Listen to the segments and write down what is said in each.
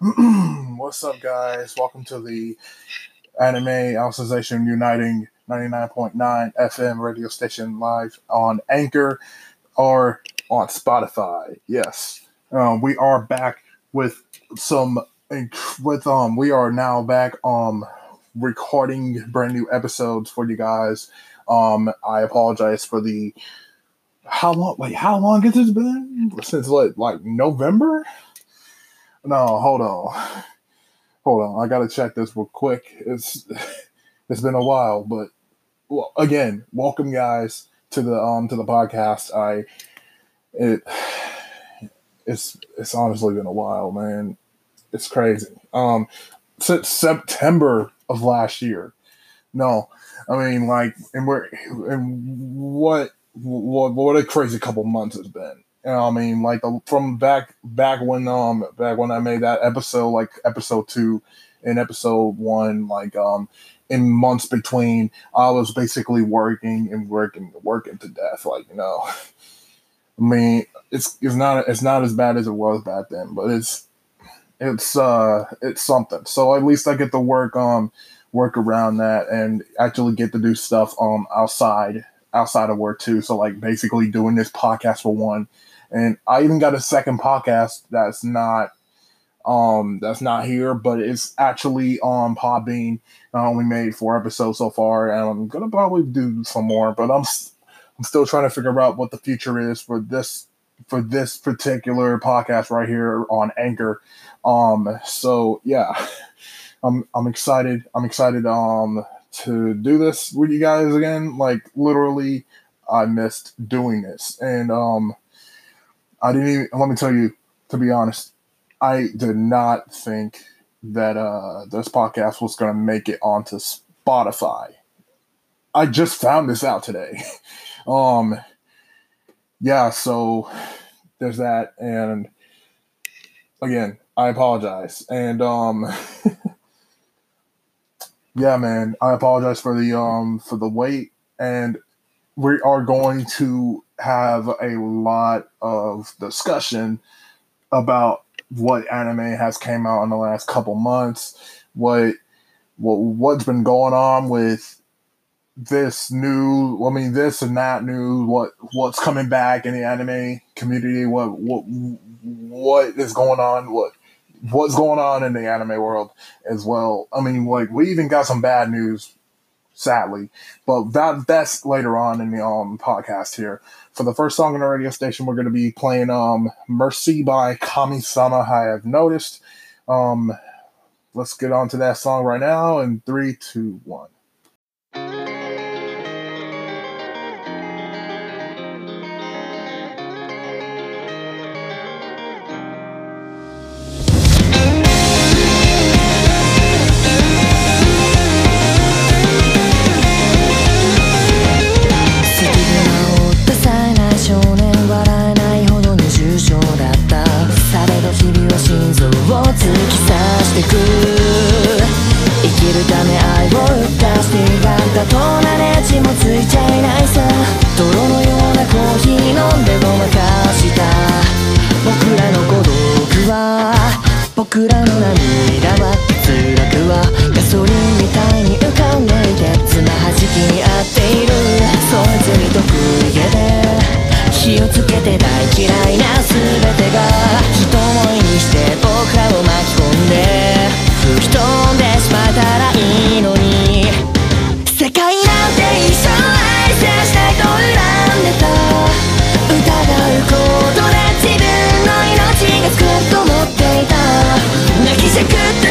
What's up, guys? Welcome to the Anime Alicization Uniting 99.9 FM radio station live on Anchor or on Spotify. Yes, um, we are back with some with um we are now back um recording brand new episodes for you guys. Um, I apologize for the how long? Wait, how long has it been since what? Like November? No, hold on, hold on. I gotta check this real quick. It's it's been a while, but well, again, welcome guys to the um to the podcast. I it it's it's honestly been a while, man. It's crazy. Um, since September of last year. No, I mean like, and we're and what what what a crazy couple months it's been. You know, I mean, like the, from back back when um back when I made that episode, like episode two and episode one, like um in months between, I was basically working and working working to death. Like you know, I mean, it's it's not it's not as bad as it was back then, but it's it's uh it's something. So at least I get to work um work around that and actually get to do stuff um outside outside of work too. So like basically doing this podcast for one. And I even got a second podcast that's not um that's not here, but it's actually on Podbean. I only made four episodes so far, and I'm gonna probably do some more. But I'm I'm still trying to figure out what the future is for this for this particular podcast right here on Anchor. Um, so yeah, I'm I'm excited. I'm excited um to do this with you guys again. Like literally, I missed doing this, and um, I didn't even. Let me tell you, to be honest, I did not think that uh this podcast was gonna make it onto Spotify. I just found this out today. um, yeah, so there's that, and again, I apologize, and um. yeah, man, I apologize for the um for the wait, and we are going to have a lot of discussion about what anime has came out in the last couple months, what what what's been going on with this new I mean this and that new what what's coming back in the anime community, what what what is going on, what what's going on in the anime world as well. I mean, like we even got some bad news, sadly, but that that's later on in the um podcast here. For the first song on the radio station, we're going to be playing um "Mercy" by Kami-sama. I have noticed. Um, let's get on to that song right now. In three, two, one. てく生きるため愛を打ったスティガンだとなネジもついちゃいないさ。泥のようなコーヒー飲んでごまかした。僕らの孤独は僕らの涙は通学はガソリンみたいに浮かんでいてつはじきに合っている。そいつに毒家で火をつけて大嫌いな全てが人思いにして僕らを巻き込んで 泣きじゃくった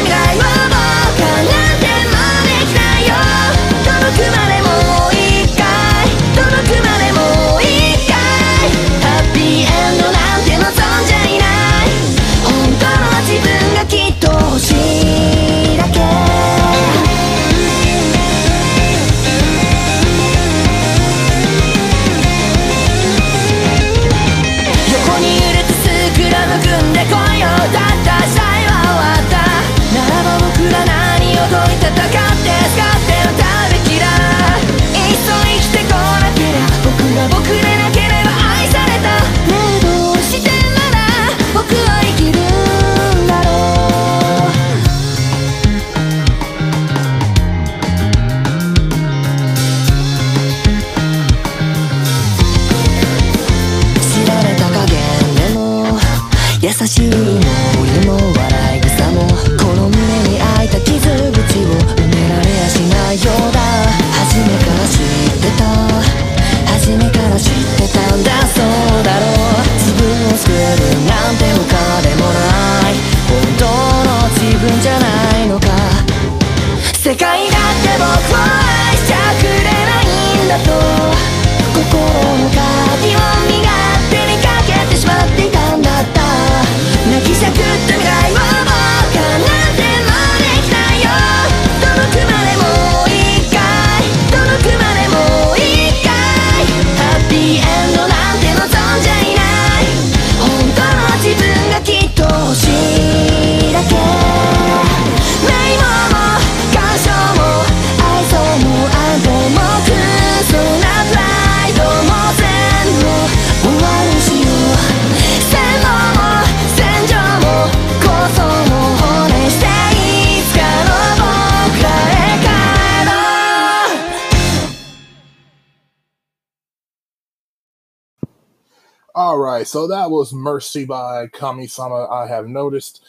right, so that was Mercy by Kami-sama. I have noticed.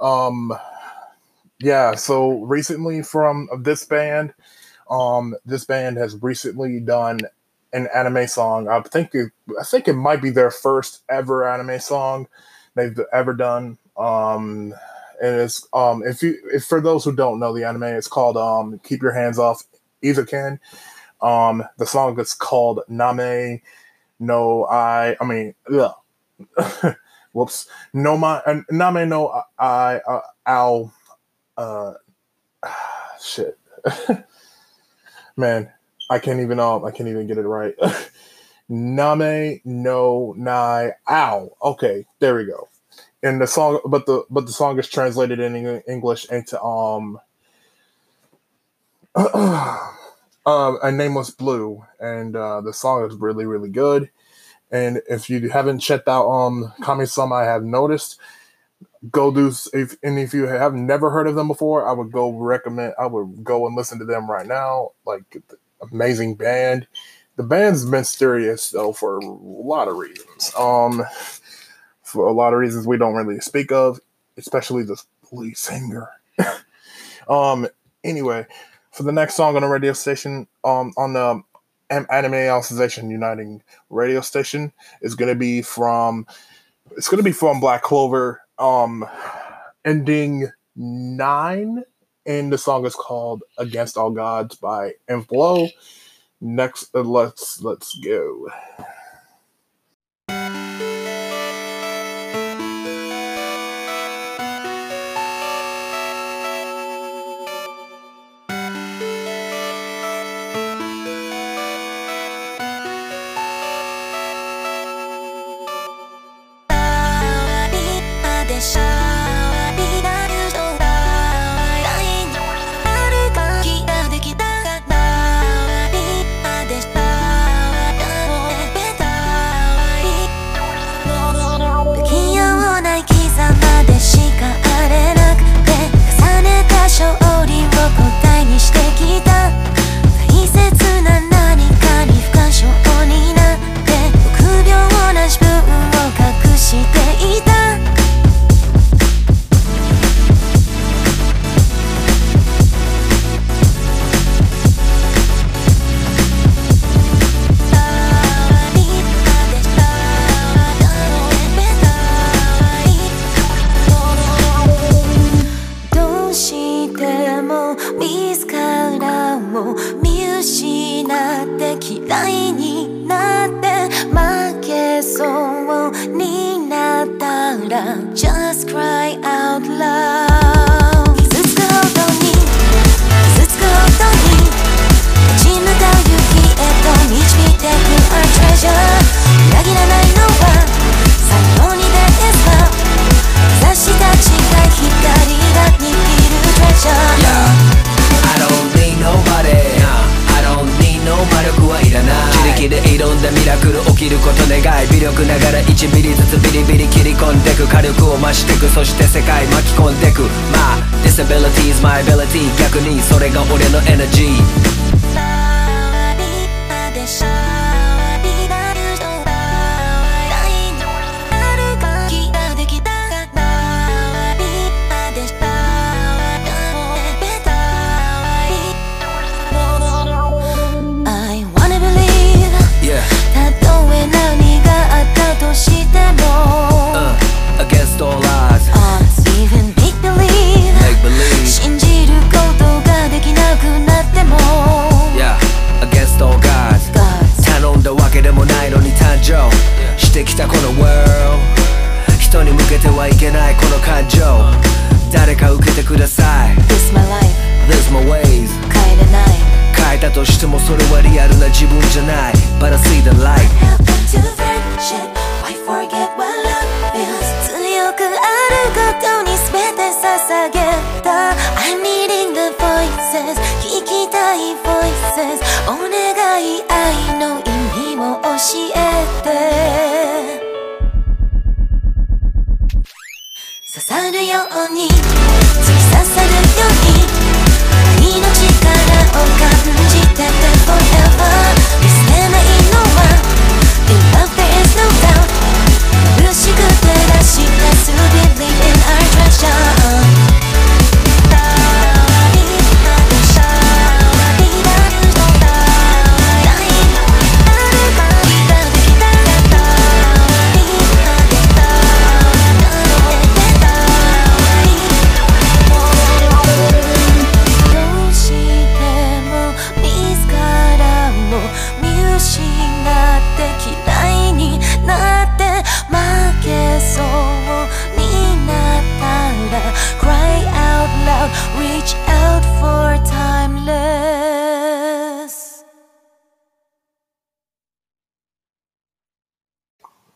Um, yeah, so recently from this band, um, this band has recently done an anime song. I think it, I think it might be their first ever anime song they've ever done. Um, and it's um, if you if for those who don't know the anime, it's called um, "Keep Your Hands Off Eizouken." Um, the song is called "Name no I, I mean, ugh. whoops, no my, uh, name no I, uh, ow, uh, shit, man, I can't even, um, I can't even get it right. Name no nai ow. Okay, there we go. And the song, but the but the song is translated in English into um Um, uh, a Nameless Blue, and uh, the song is really, really good. And if you haven't checked out um Kami-sama I have noticed. Go do if and if you have never heard of them before, I would go recommend. I would go and listen to them right now. Like amazing band. The band's mysterious though for a lot of reasons. Um, for a lot of reasons we don't really speak of, especially the lead singer. um, anyway, for the next song on the radio station, um, on the um, Anime Alicization Uniting radio station is going to be from it's going to be from Black Clover, um, ending nine, and the song is called "Against All Gods" by Inflow. Next, uh, let's let's go.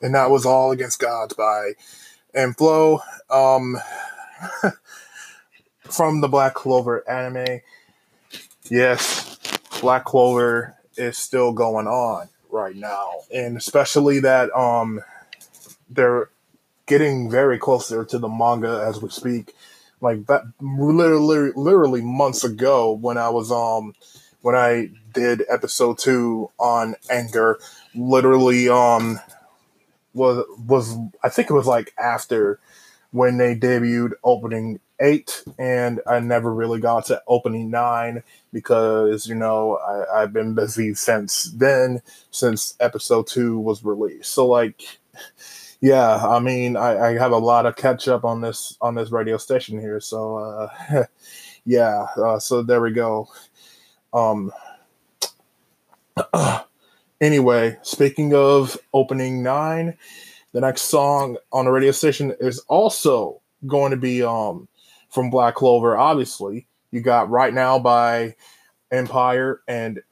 And that was all against gods by and flow um from the black clover anime. Yes black clover is still going on right now. And especially that um they're getting very closer to the manga as we speak. Like that literally literally months ago when i was um when i did episode two on Anchor literally um was was I think it was like after when they debuted opening eight, and I never really got to opening nine because you know I, I've been busy since then, since episode two was released. So like, yeah, I mean I, I have a lot of catch up on this on this radio station here. So uh, yeah, uh, so there we go. Um. Anyway, speaking of opening nine, the next song on the radio station is also going to be um from Black Clover. Obviously, you got right now by Empire, and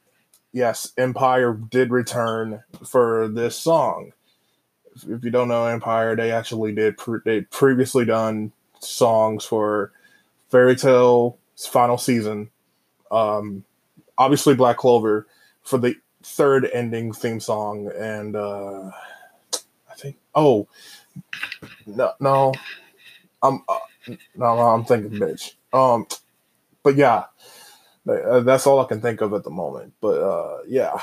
yes, Empire did return for this song. If- you don't know Empire, they actually did pre- they previously done songs for Fairy Tail's final season. Um, obviously, Black Clover for the third ending theme song, and uh, I think oh no no I'm uh, no I'm thinking bitch. Um, but yeah, uh, that's all I can think of at the moment. But uh, yeah,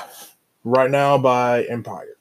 right now by Empire.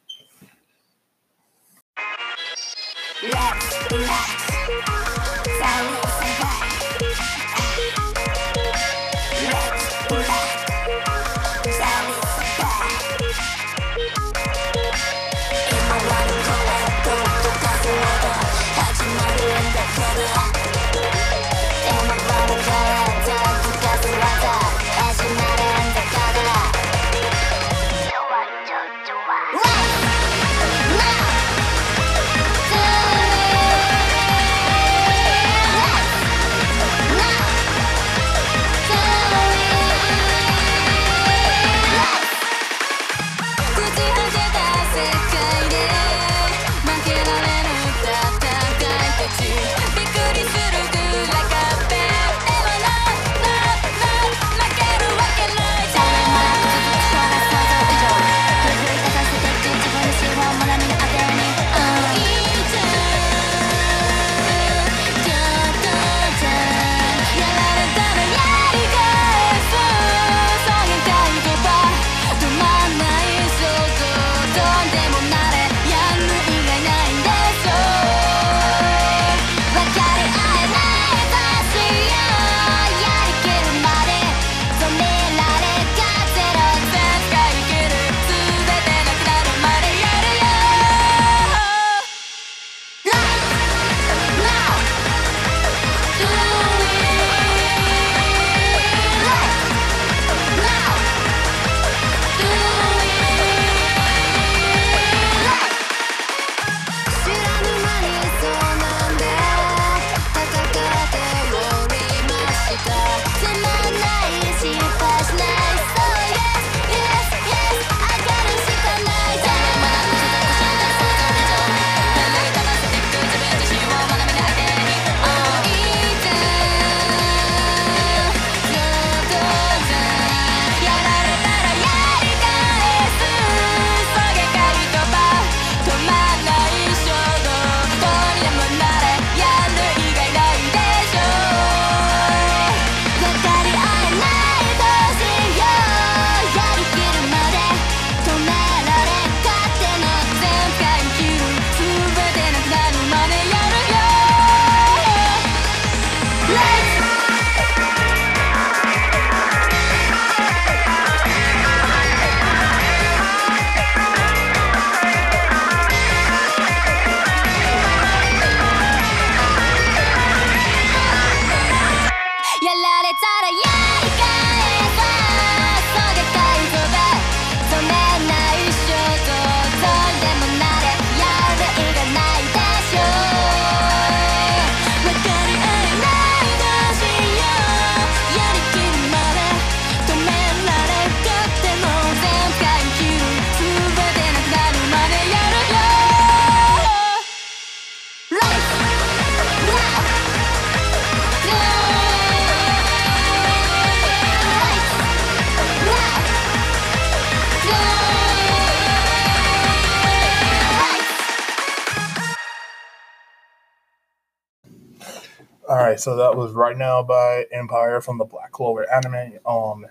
So that was right now by Empire from the Black Clover anime. Um,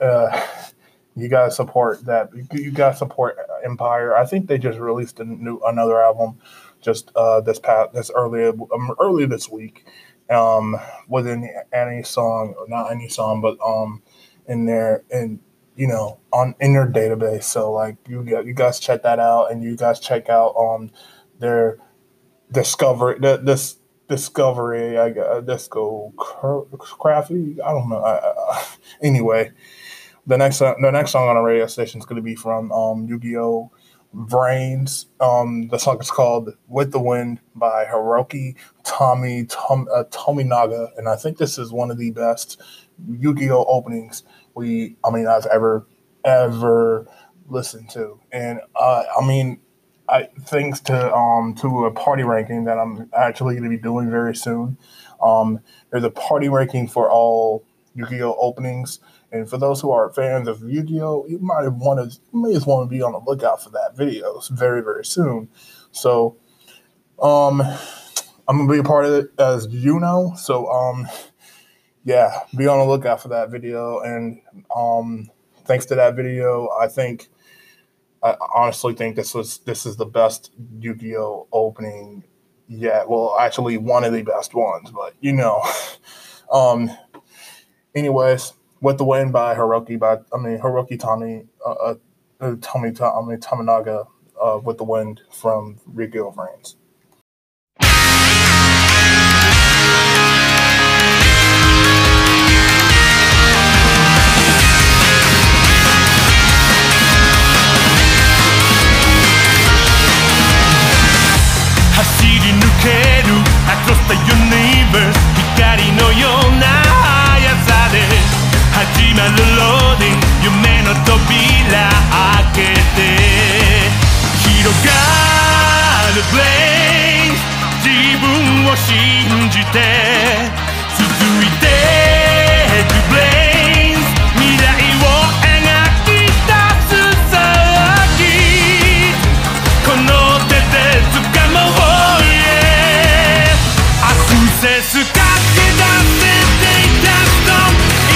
uh, you guys support that. You gotta support Empire. I think they just released a new another album just uh, this past this earlier um, earlier this week. Um, within any song, or not any song, but um, in there and you know on in their database. So like you you guys check that out, and you guys check out um their discovery the, this discovery I got disco crafty I don't know. I, I, anyway the next the next song on the radio station is going to be from um Yu-Gi-Oh! Vrains. um the song is called With the Wind by Hiroki Tommy Tom, uh, Tominaga and I think this is one of the best Yu-Gi-Oh! openings we I mean I've ever ever listened to. And uh, I mean I, thanks to um, to a party ranking that I'm actually going to be doing very soon. Um, there's a party ranking for all Yu-Gi-Oh openings, and for those who are fans of Yu-Gi-Oh, you might have wanted, you may just want to be on the lookout for that video very very soon. So, um, I'm gonna be a part of it as you know. So, um, yeah, be on the lookout for that video, and um, thanks to that video, I think I honestly think this was this is the best Yu-Gi-Oh opening yet. Well, actually, one of the best ones, but you know. um. Anyways, with the win by Hiroki by I mean Hiroki Tommy uh, uh, uh Tommy I mean Tominaga uh, with the wind from Yu-Gi-Oh Vrains. け universe 光のような速さで始まるローディン夢の扉開けて。広がるブレイン。自分を信じて。続いて。せすかけ出せていた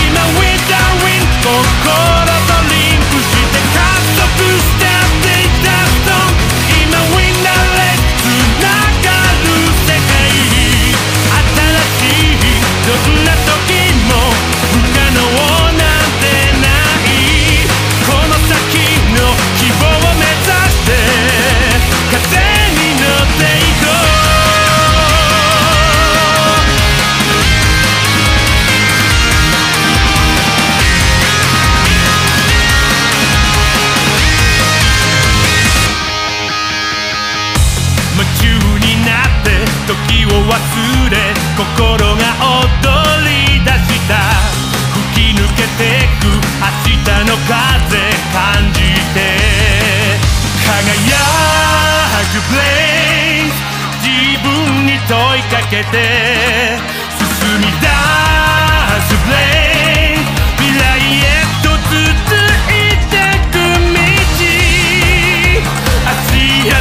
今 With the wind 心風感じて輝くプレイズ自分に問いかけて進み出すプレイズ未来へと続いてく道足跡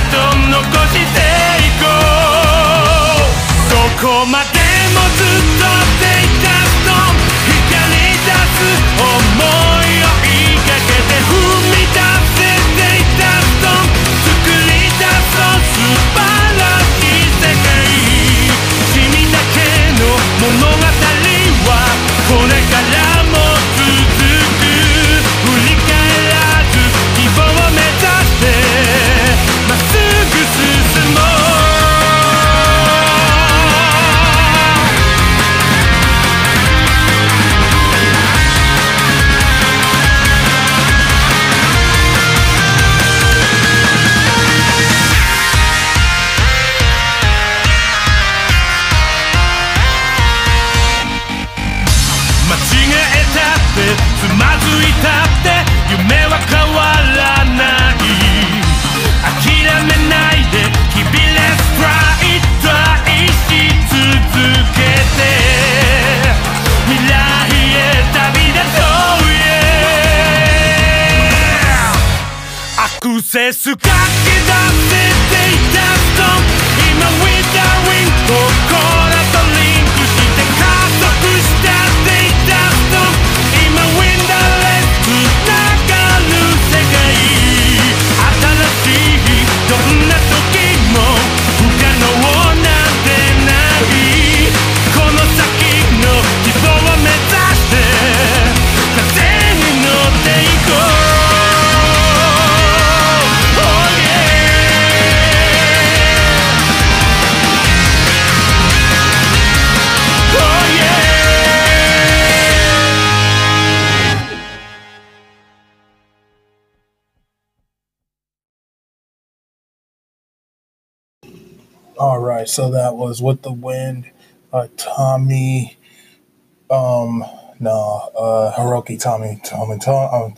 残していこう。そこまでです楽器だ right, so that was with the wind, uh, Tommy. Um, no, uh, Hiroki Tommy, Tommy, Tom. Um,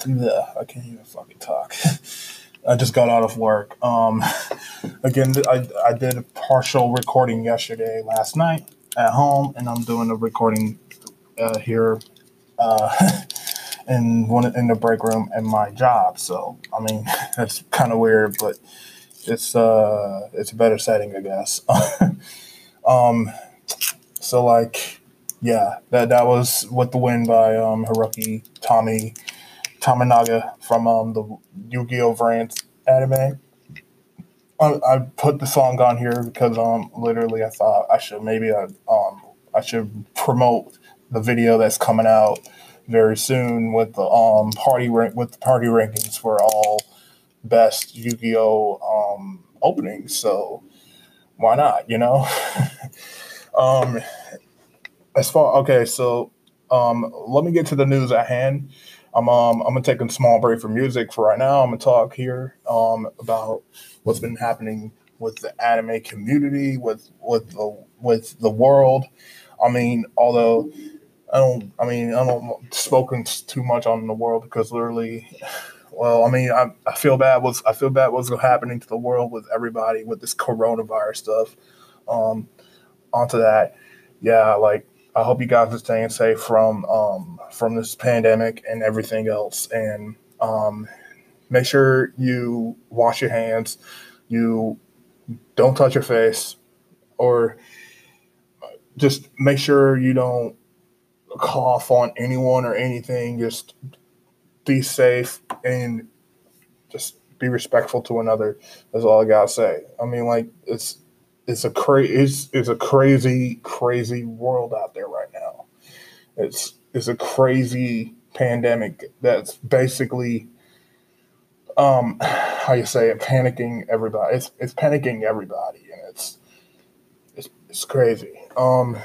I can't even fucking talk. I just got out of work. Um, again, I I did a partial recording yesterday, last night at home, and I'm doing a recording uh, here uh, in one in the break room in my job. So I mean, that's kind of weird, but it's uh it's a better setting, I guess. um, so like, yeah, that that was "With the win by um Hiroki Tommy Tominaga from um the Yu-Gi-Oh variant anime. I, I put the song on here because um literally I thought I should maybe I um I should promote the video that's coming out very soon with the um party rank with the party rankings for all best Yu-Gi-Oh um openings. So why not? You know. um, as far okay, so um, let me get to the news at hand. I'm um, I'm gonna take a small break from music for right now. I'm gonna talk here um, about what's been happening with the anime community, with with the with the world. I mean, although I don't, I mean, I don't spoken too much on the world because literally, well, I mean, I, I feel bad was I feel bad what's happening to the world with everybody with this coronavirus stuff. Um, onto that, yeah, like I hope you guys are staying safe from um, from this pandemic and everything else, and um, make sure you wash your hands. You don't touch your face, or just make sure you don't cough on anyone or anything. Just be safe and just be respectful to another. That's all I gotta say. I mean, like it's it's a cra- it's, it's a crazy crazy world out there right now. It's it's a crazy pandemic that's basically um how you say it panicking everybody. It's it's panicking everybody and it's it's it's crazy. Um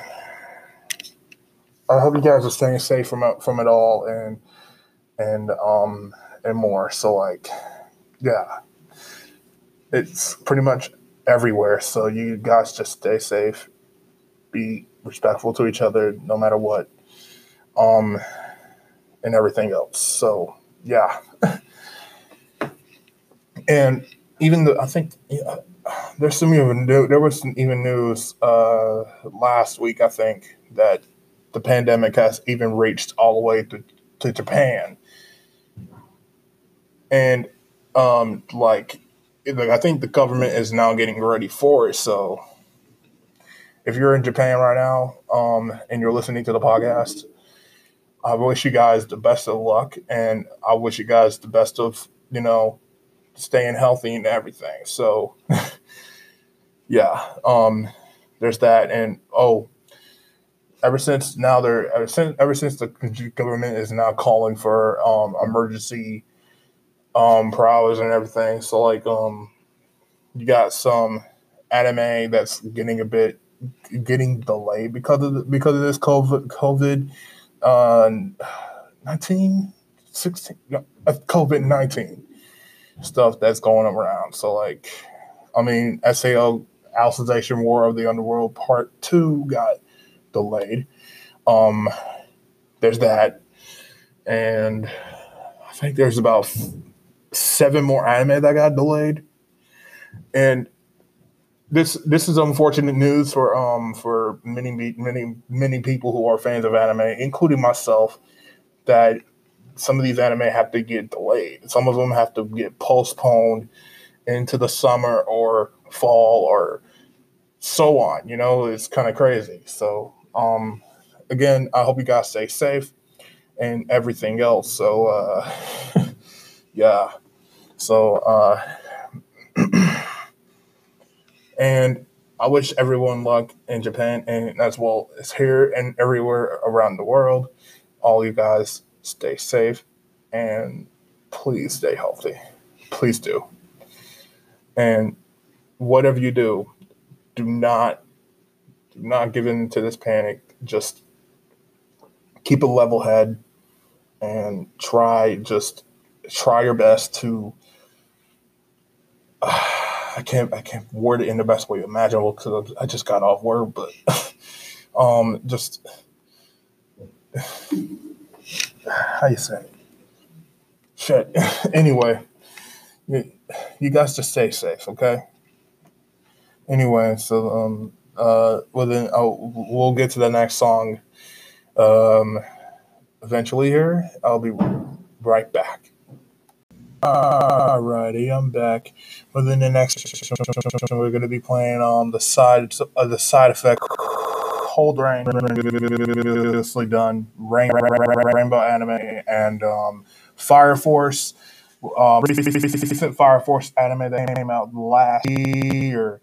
I hope you guys are staying safe from from it all and and um and more. So like yeah. It's pretty much everywhere. So you guys just stay safe, be respectful to each other no matter what. Um and everything else. So yeah. and even though I think yeah, there's some even new, there was some even news uh, last week I think that the pandemic has even reached all the way to, to Japan. And um, like, I think the government is now getting ready for it. So if you're in Japan right now um, and you're listening to the podcast, I wish you guys the best of luck, and I wish you guys the best of you know staying healthy and everything. So yeah, um, there's that, and oh, ever since now they're ever since ever since the government is now calling for um, emergency um, and everything. So like um, you got some anime that's getting a bit getting delayed because of the, because of this COVID COVID uh, 19, 16, uh, COVID 19 stuff that's going around. So like, I mean, SAO Alicization War of the Underworld Part Two got delayed. Um, there's that, and I think there's about seven more anime that got delayed, and this this is unfortunate news for um for many many many people who are fans of anime, including myself, that some of these anime have to get delayed. Some of them have to get postponed into the summer or fall or so on. You know, it's kind of crazy. So um, again, I hope you guys stay safe and everything else. So, uh, yeah. So, uh, and I wish everyone luck in Japan and as well as here and everywhere around the world. All you guys stay safe and please stay healthy. Please do. And whatever you do, do not do not give in to this panic. Just keep a level head and try just try your best to uh, I can't I can't word it in the best way imaginable because I just got off work, but um, just how you say it? Shit. anyway, you, you guys just stay safe, okay? Anyway, so um, uh, well then I'll, we'll get to the next song. Um, eventually here. I'll be right back. Alrighty, I'm back. Within the next, we're going to be playing on the side, uh, the side effect. Cold Rain, previously done. Rain, Rainbow Anime and um, Fire Force. Um, recent Fire Force anime that came out last year,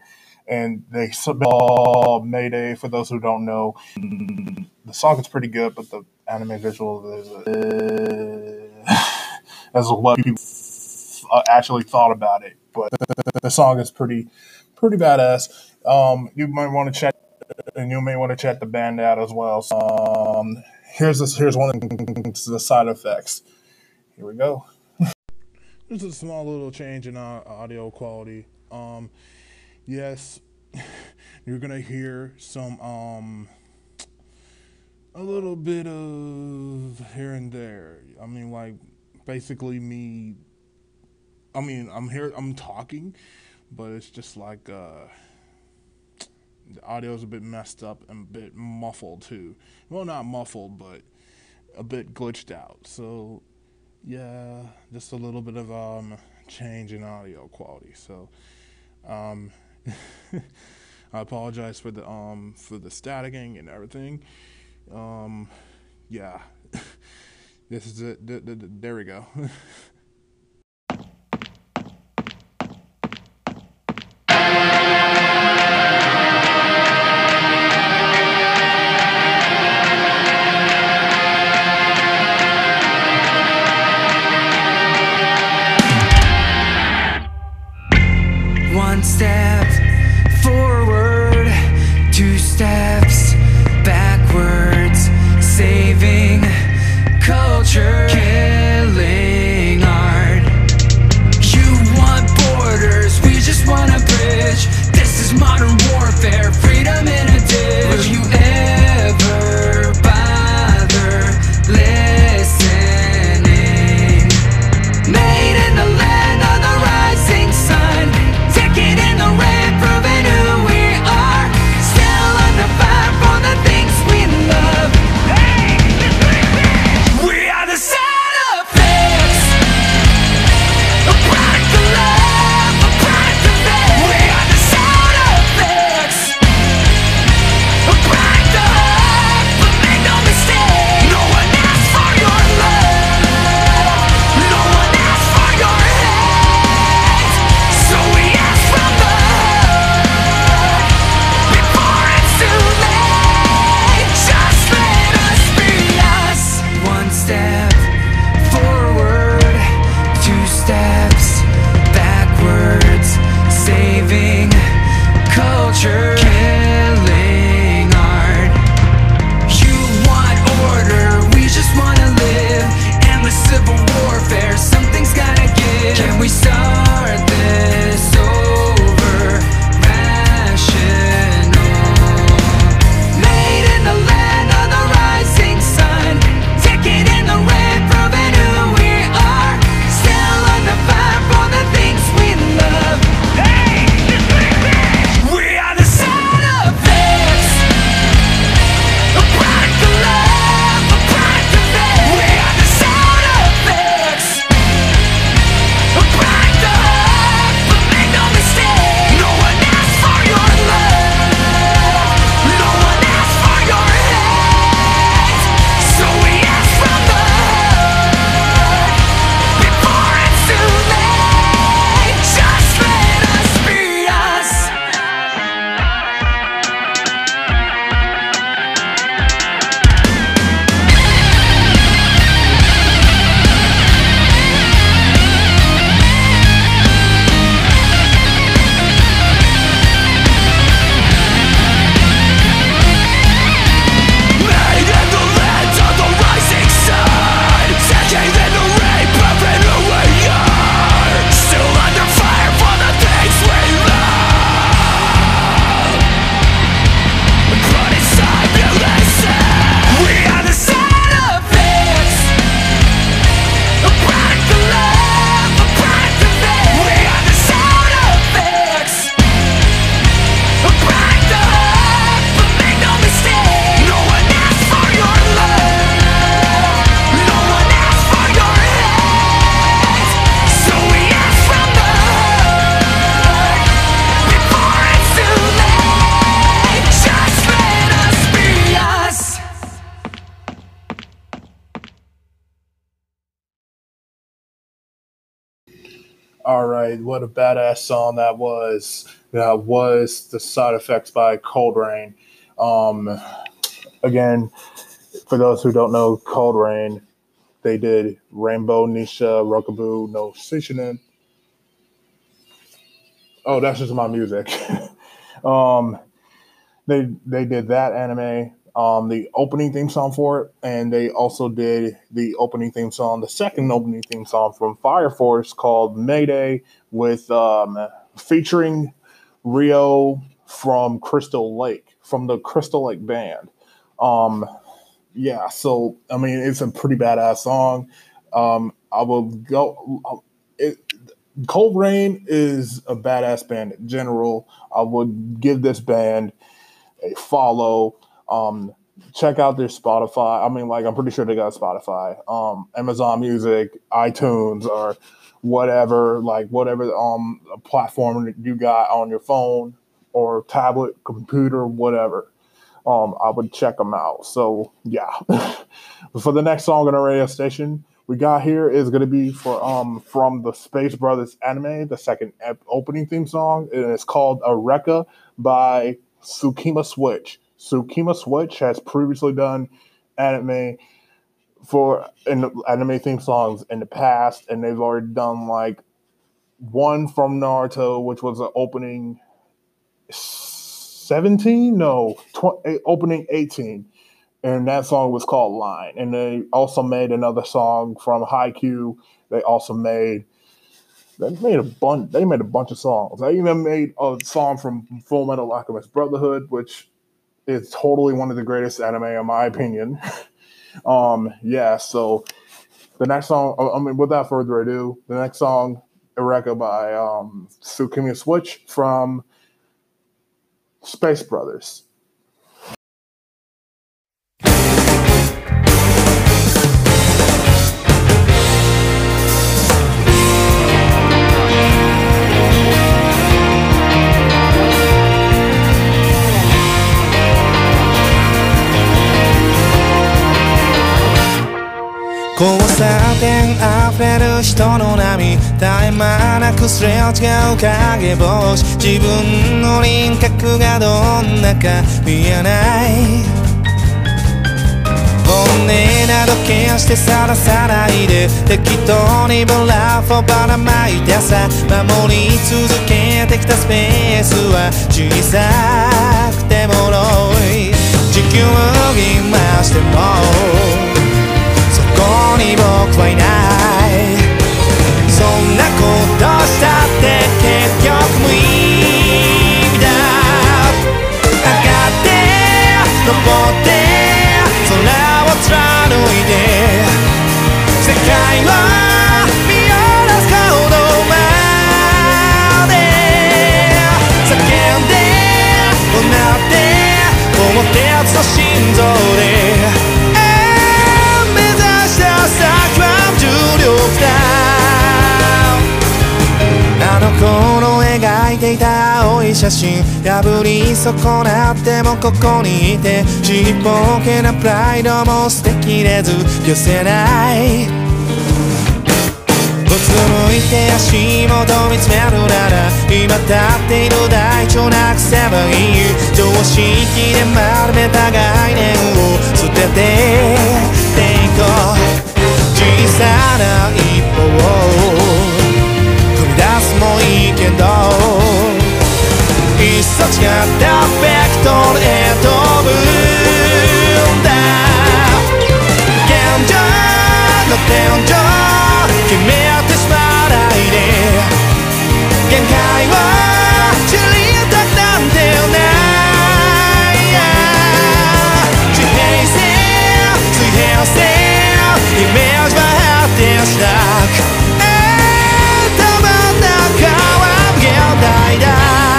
and they saw Mayday. For those who don't know, the song is pretty good, but the anime visual is uh, as uh, actually thought about it. But the, song is pretty pretty badass. Um, you might want to check, and you may want to check the band out as well. So, um, here's this. Here's one of the side effects. Here we go. There's a small little change in our audio quality. Um, yes, you're gonna hear some um a little bit of here and there. I mean, like basically me. I mean, I'm here. I'm talking, but it's just like uh, the audio's a bit messed up and a bit muffled too. Well, not muffled, but a bit glitched out. So yeah, just a little bit of um change in audio quality. So um. I apologize for the um for the staticking and everything. Um, yeah, this is it. There we go. right, what a badass song that was. That was the side effects by Cold Rain. Um, again, for those who don't know, Cold Rain, they did Rainbow Nisha Rockaboo no Seishinen. Oh, that's just my music. um, they they did that anime, um, the opening theme song for it, and they also did the opening theme song, the second opening theme song from Fire Force called Mayday, with um, featuring Rio from Crystal Lake from the Crystal Lake band. Um, yeah, so I mean, it's a pretty badass song. Um, I will go. It, Cold Rain is a badass band in general. I would give this band a follow. Um, check out their Spotify. I mean, like I'm pretty sure they got Spotify, um, Amazon Music, iTunes, or whatever, like whatever um platform you got on your phone or tablet, computer, whatever. Um, I would check them out. So yeah, for the next song on our radio station, we got here is going to be for um from the Space Brothers anime, the second opening theme song, and it's called Eureka by Sukima Switch. Sukima Switch has previously done anime for in anime theme songs in the past, and they've already done like one from Naruto, which was an opening 17 no tw- eh, opening 18 and that song was called line. And they also made another song from Haikyuu. They also made they made a bunch they made a bunch of songs. They even made a song from full metal alchemist brotherhood which is totally one of the greatest anime in my opinion um yeah so the next song i mean without further ado the next song Eureka by um Sukima Switch from Space Brothers. 交差点溢れる人の波絶え間なくすれ違う影星自分の輪郭がどんなか見えない。本音など決してさらさないで適当にブラフをばらまいてさ守り続けてきたスペースは小さくてもろい。地球を今しても。に僕はいないそんなことしたって結局無意味だ。上がって登って空を貫いて世界を見下ろすほどまで。叫んで怒鳴って桃鉄の心臓で。頃描いていた青い写真。破り損なってもここにいてちっぽけなプライドも捨てきれず消せない。うつむいて足元見つめるなら今立っている大腸なくせばいい常識で丸めた概念を捨ててていこう小さな一歩を。踏み出す。もいいけど。いっそ違ったベクトルへ飛ぶんだ。現状の天井決めてしまわないで。限界を知りたくなんてない地平線水平線イメージは発展した i caridad.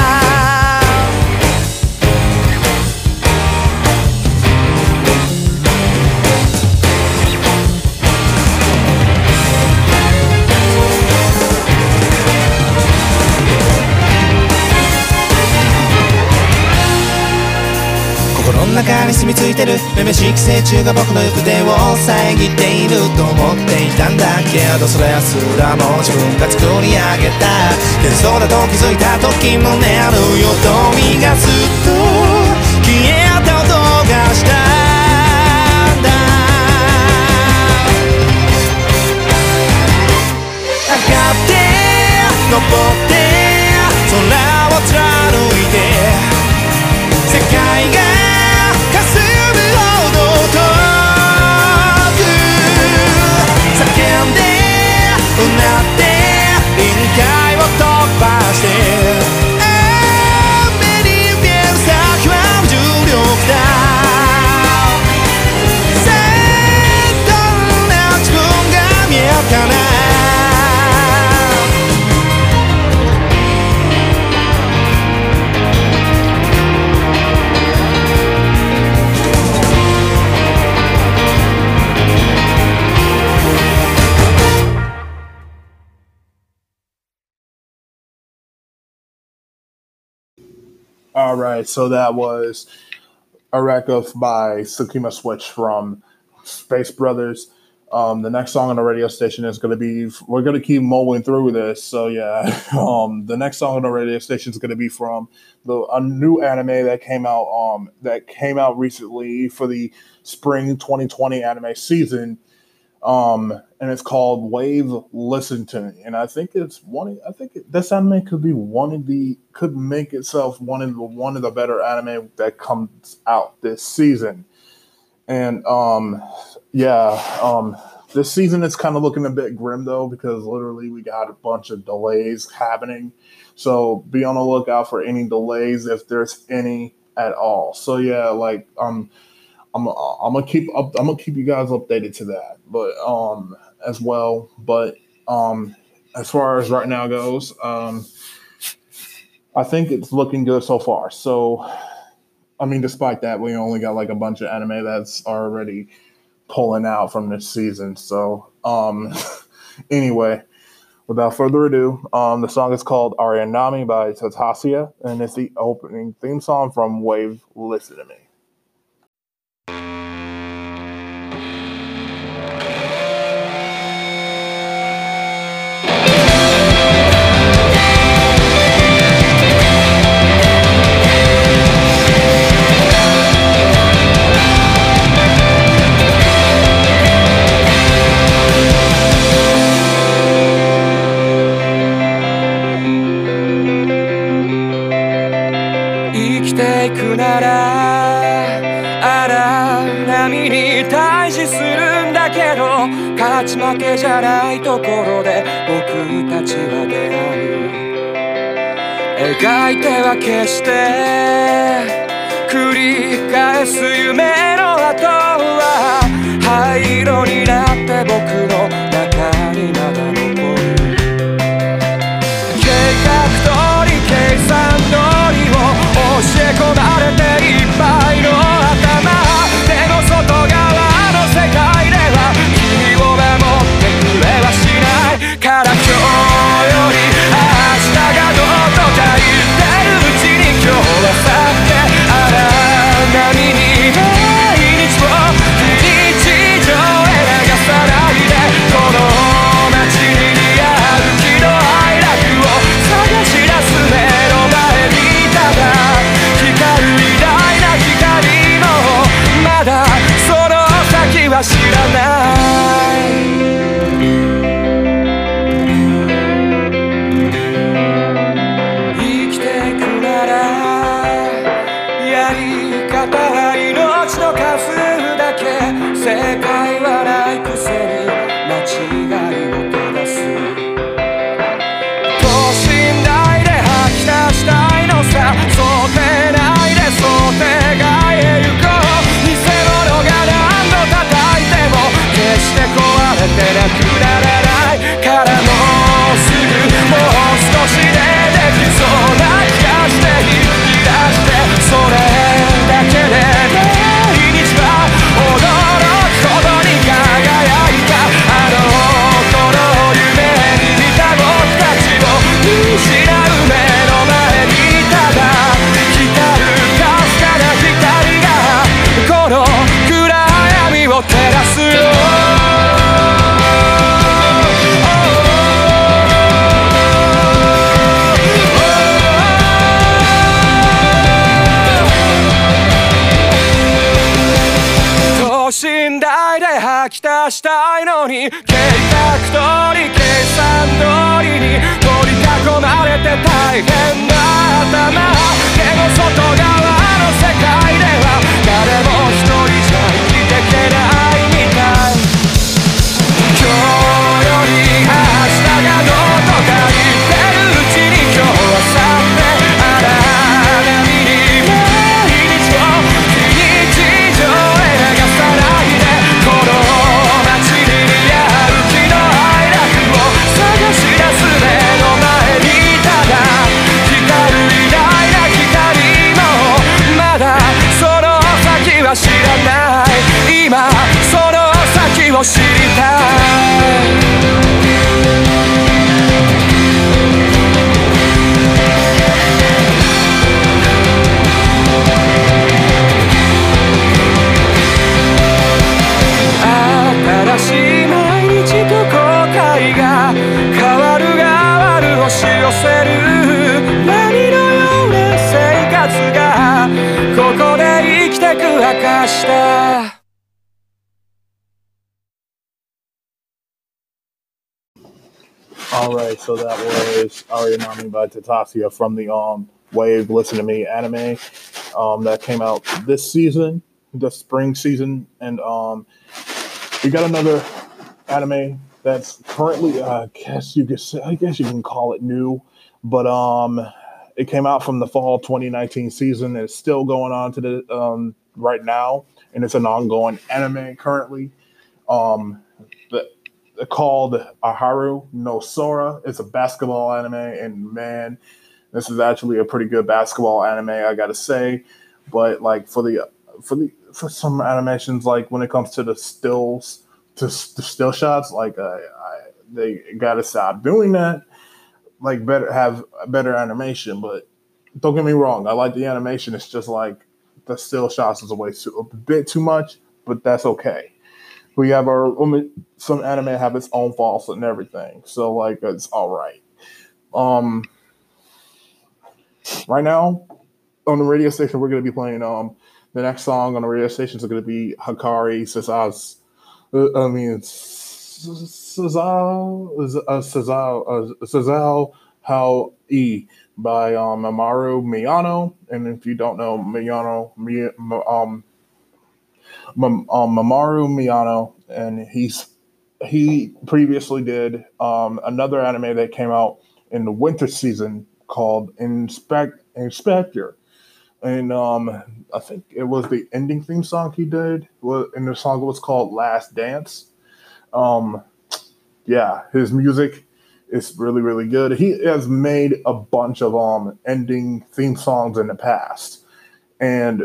中に染みついてるめめしい寄生虫が僕の行く手を遮っていると思っていたんだけどそれはすらも自分が作り上げた幻想だと気づいた時もねるよと身がずっと消えた音がしたんだ上がって登って空を貫いて世界が All right, so that was Eureka by Sukima Switch from Space Brothers. Um, the next song on the radio station is going to be. We're going to keep mowing through this, so yeah. Um, the next song on the radio station is going to be from the a new anime that came out. Um, that came out recently for the spring 2020 anime season. Um, and it's called Wave Listen to Me, and I think it's one. I think it, this anime could be one of the could make itself one of the one of the better anime that comes out this season. And um, yeah, um, this season is kind of looking a bit grim though because literally we got a bunch of delays happening. So be on the lookout for any delays if there's any at all. So yeah, like um. I'm I'm, I'm gonna keep up. I'm gonna keep you guys updated to that, but um as well. But um as far as right now goes, um I think it's looking good so far. So I mean, despite that, we only got like a bunch of anime that's already pulling out from this season. So um anyway, without further ado, um the song is called Arianami by Tatasia, and it's the opening theme song from Wave Listen to Me. 勝ち負けじゃないところで僕たちは出会う描いては決して繰り返す夢の後は灰色になって僕の中にまだ残る。計画通り計算通りを教え込まれて All right, so that was Arianami by Tatasia from the um Wave Listen to Me anime um that came out this season, the spring season, and um we got another anime that's currently uh, I guess you could say, I guess you can call it new, but um it came out from the fall 2019 season and it's still going on to the um right now and it's an ongoing anime currently. Um called Ahiru no Sora. It's a basketball anime, and man, this is actually a pretty good basketball anime, I gotta say. But like for the for the for some animations, like when it comes to the stills to the still shots, like I, they gotta stop doing that. Like better have a better animation, but don't get me wrong, I like the animation. It's just like the still shots is a way too, a bit too much, but that's okay we have our some anime have its own faults and everything. So like it's all right. Um right now on the radio station we're going to be playing um the next song on the radio station is going to be Hakari Sazaz uh, I mean Sazal Sazal Sazal How E by um Amaru Miyano. And if you don't know Miyano Mi, um um, Mamoru Miyano, and he's he previously did um, another anime that came out in the winter season called Inspect Inspector, and um, I think it was the ending theme song he did. And the song was called Last Dance. Um, yeah, his music is really really good. He has made a bunch of um ending theme songs in the past and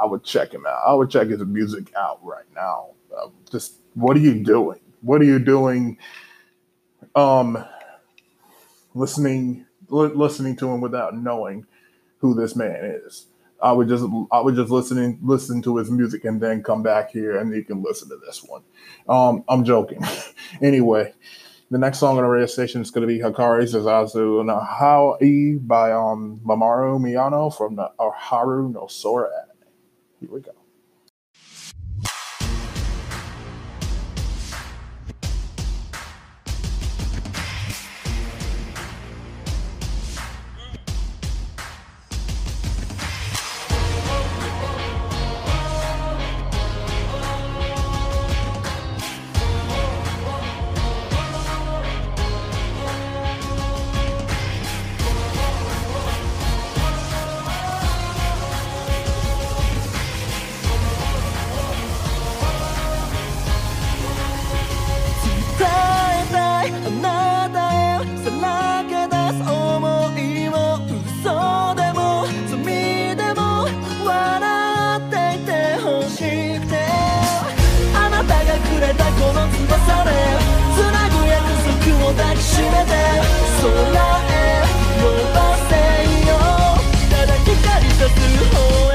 I would check him out. I would check his music out right now. Uh, just what are you doing? What are you doing? Um, listening, li- listening to him without knowing who this man is. I would just, I would just listening, listen to his music, and then come back here, and you can listen to this one. Um, I'm joking. anyway, the next song on the radio station is going to be Hakari Zazazu no Haoi by um, Mamoru Miyano from the Haru no Sora. Here we go. 束を抱きしめて空へ伸ばせよただ光さす方へ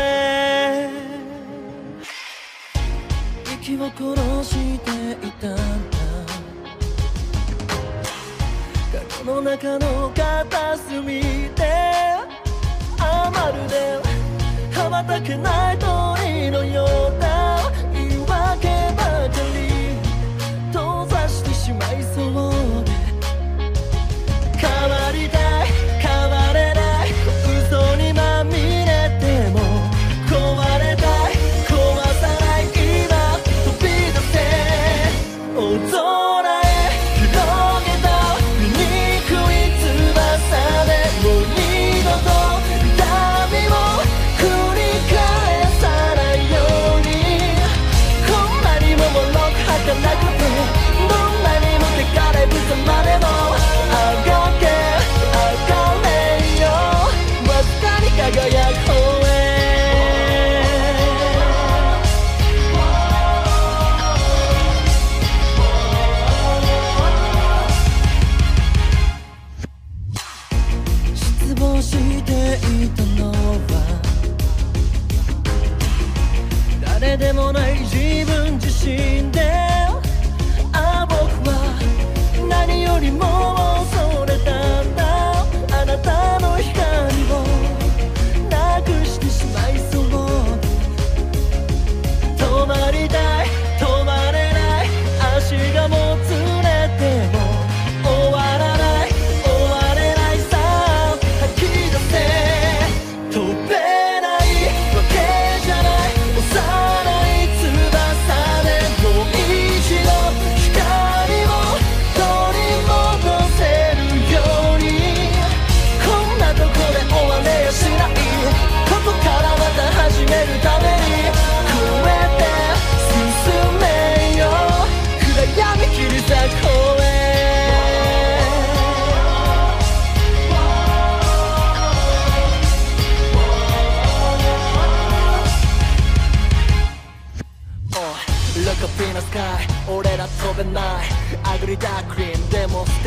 息を殺していたんだ。過去の中の片隅であまるで羽ばたけない鳥のような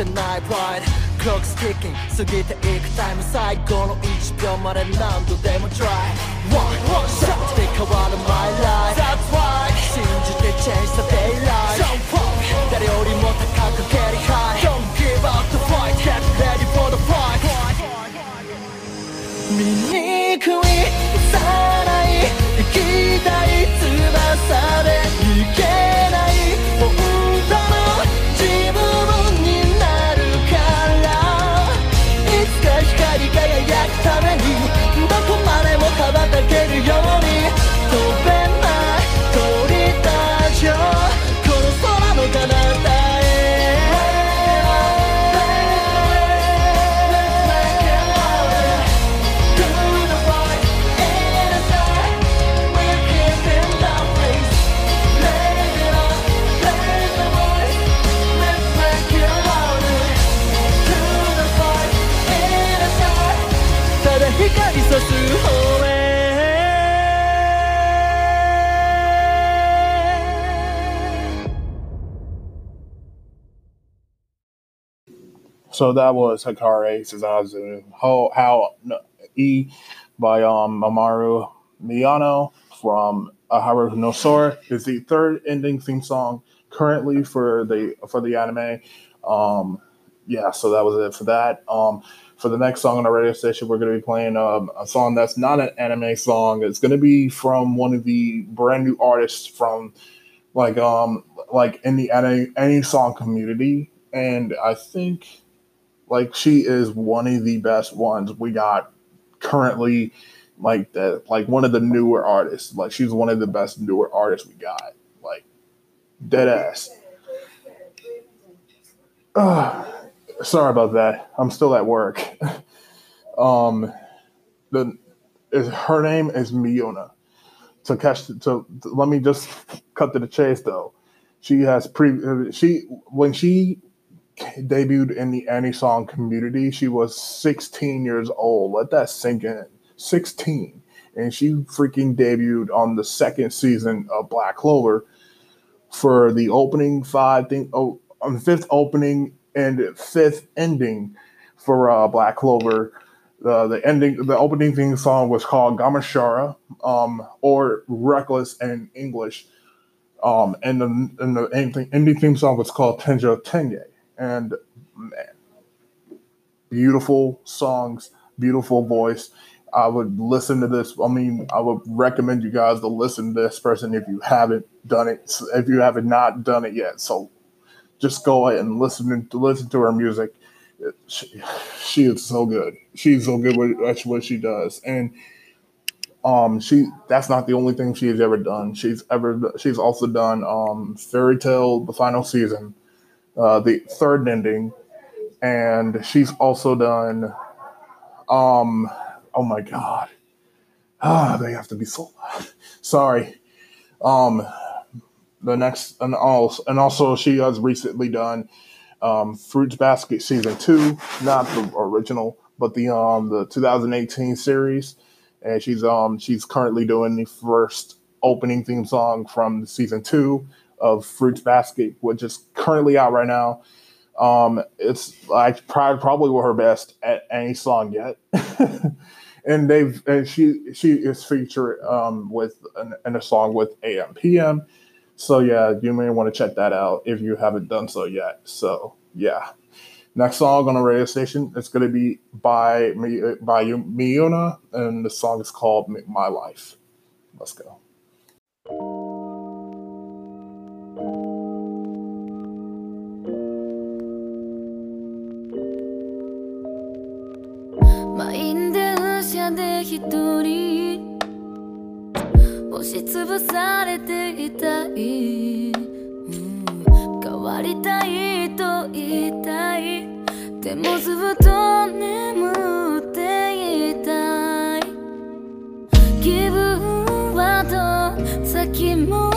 ンでも捨てない Pride Clock ticking 過ぎていくタイム最後の1秒まで何度でも Try One One shot で変わる My life That's right 信じて change So that was Hikare Suzazu. How, how no, E by um Amaru Miyano from Ahiru no Sora is the third ending theme song currently for the for the anime. Um yeah, so that was it for that. Um for the next song on our radio station, we're going to be playing um, a song that's not an anime song. It's going to be from one of the brand new artists from like um like in the any anisong community, and I think like she is one of the best ones we got currently like that like one of the newer artists. Like she's one of the best newer artists we got. Like dead ass. Ugh. sorry about that. I'm still at work. Um the is her name is Miyuna. To catch to, to let me just cut to the chase though. She has pre she when she debuted in the anisong community, she was 16 years old. Let that sink in. 16. And she freaking debuted on the second season of Black Clover for the opening five thing oh on the fifth opening and fifth ending for uh, Black Clover. Uh, the ending, the opening theme song was called Gamashara, um, or Reckless in English. Um, and the and the indie indie theme song was called Tenjo Tenge, and man, beautiful songs, beautiful voice. I would listen to this. I mean, I would recommend you guys to listen to this person if you haven't done it. If you haven't not done it yet, so just go ahead and listen to listen to her music. She, she is so good. She's so good with what she does, and um, she that's not the only thing she has ever done. She's ever she's also done um, Fairy Tail, the final season, uh, the third ending, and she's also done um oh my god. Ah they have to be so loud. Sorry. Um the next and also and also she has recently done um fruits basket season two not the original but the um the 2018 series. And she's um she's currently doing the first opening theme song from season two of fruits basket which is currently out right now um, it's like probably were her best at anisong yet. and they've and she she is featured um, with an, in a song with AM/PM. So yeah, you may want to check that out if you haven't done so yet. So yeah, next song on the radio station it's going to be by by Miyuna, and the song is called "My Life." Let's go. 一人。押しつぶされていたい、うん、変わりたいと言いたい。でもずっと眠っていたい。気分はど先も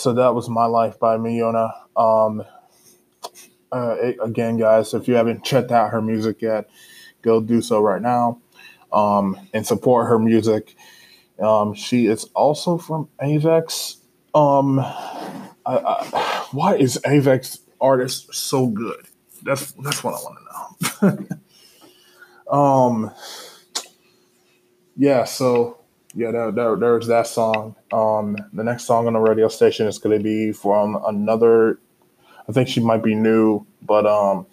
so that was My Life by Miyuna. Um, uh, again, guys, if you haven't checked out her music yet, go do so right now um, and support her music. Um, she is also from Avex. Um, I, I, why is Avex artist so good? That's that's what I want to know. um, yeah, so yeah, there, there, there's that song. Um, the next song on the radio station is going to be from another. I think she might be new, but um,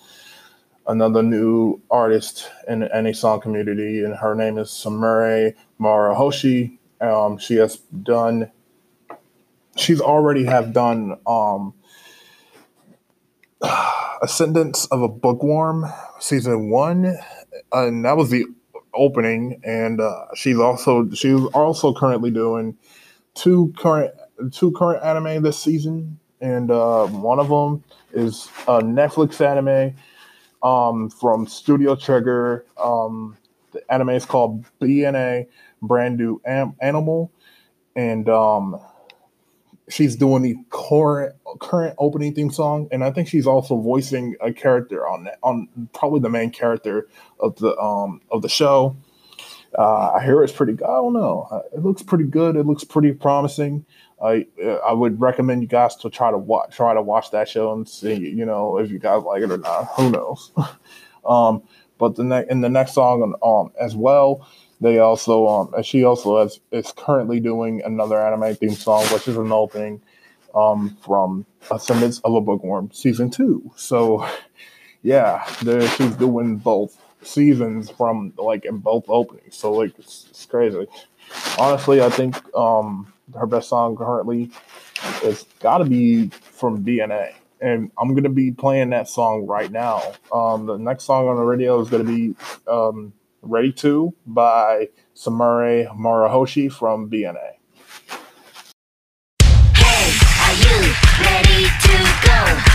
another new artist in the anisong community, and her name is Sumire Morohoshi. Um, she has done. She's already have done um, Ascendance of a Bookworm season one, and that was the opening. And uh, she's also she's also currently doing two current two current anime this season, and uh, one of them is a Netflix anime um, from Studio Trigger. Um, the anime is called BNA Brand New Am- Animal, and um, she's doing the current current opening theme song, and I think she's also voicing a character on that, on probably the main character of the um of the show. Uh, I hear it's pretty. I don't know. Uh, It looks pretty good. It looks pretty promising. I I would recommend you guys to try to watch try to watch that show and see you know if you guys like it or not. Who knows? um, but the next in the next song um as well, they also um she also has is currently doing another anime theme song, which is an opening um from Ascendance of a Bookworm season two. So yeah, there she's doing both seasons from like in both openings. So like it's, it's crazy. Honestly, I think um her best song currently is got to be from BNA. And I'm gonna be playing that song right now. Um, the next song on the radio is gonna be um, "Ready to" by Sumire Morohoshi from BNA. Hey, are you ready to go?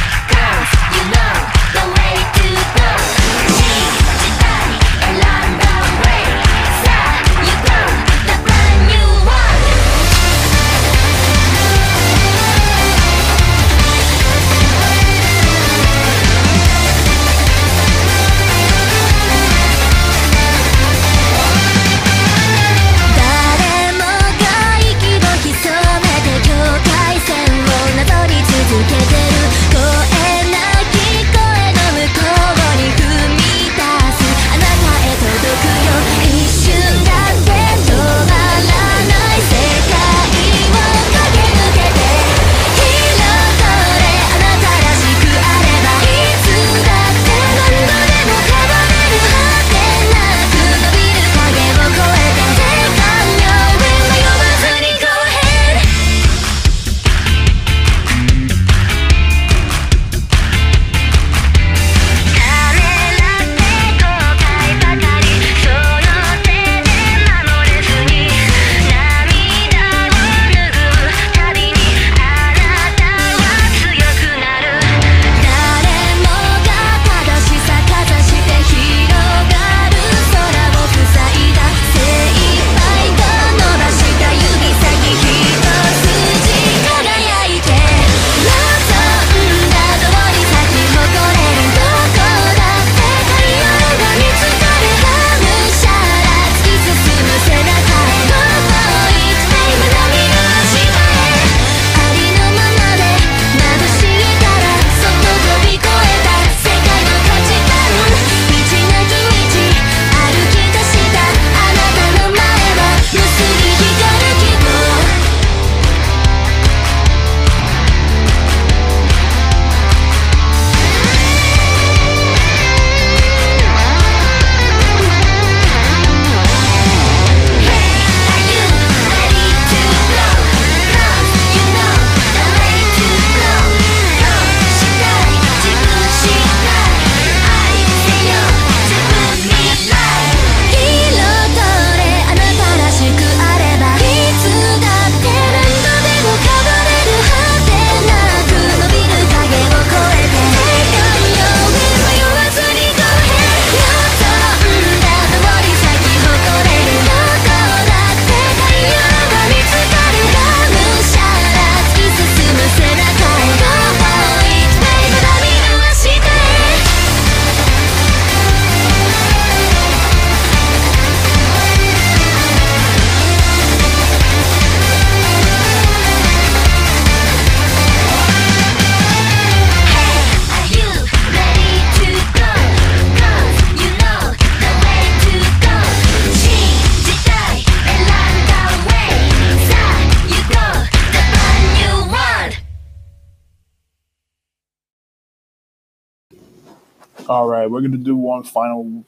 One final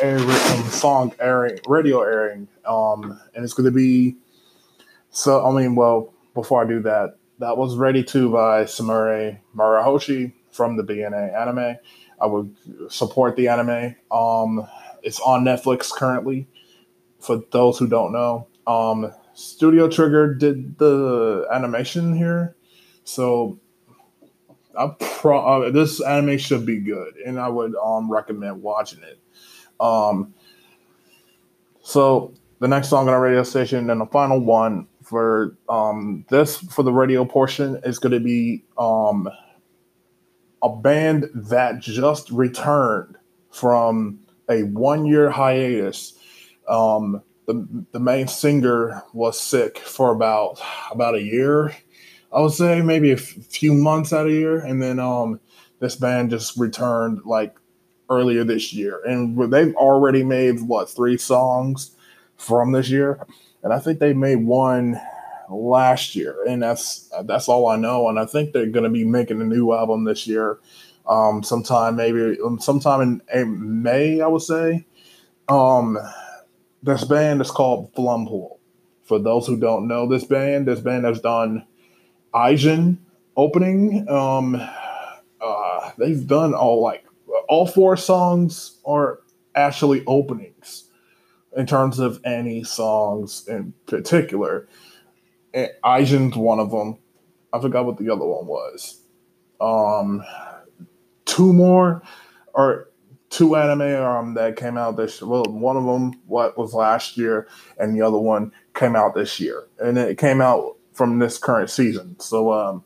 air, um, song airing, radio airing, um, and it's gonna be. So I mean, well, before I do that, that was "Ready to" by Sumire Morohoshi from the BNA anime. I would support the anime. Um, it's on Netflix currently. For those who don't know, um, Studio Trigger did the animation here, so I pro uh, this anime should be good, and I would um recommend watching it. Um, so the next song on our radio station, and the final one for um this for the radio portion is going to be um a band that just returned from a one year hiatus. Um, the the main singer was sick for about about a year I would say maybe a f- few months out of year, and then um, this band just returned like earlier this year, and they've already made what three songs from this year, and I think they made one last year, and that's that's all I know, and I think they're going to be making a new album this year, um, sometime maybe um, sometime in, in May, I would say. Um, this band is called Flumpool. For those who don't know this band, this band has done Aizen opening. Um, uh, they've done all like all four songs are actually openings in terms of any songs in particular. Aizen's one of them. I forgot what the other one was. Um, two more or two anime um that came out this well one of them what was last year and the other one came out this year and it came out from this current season. So um,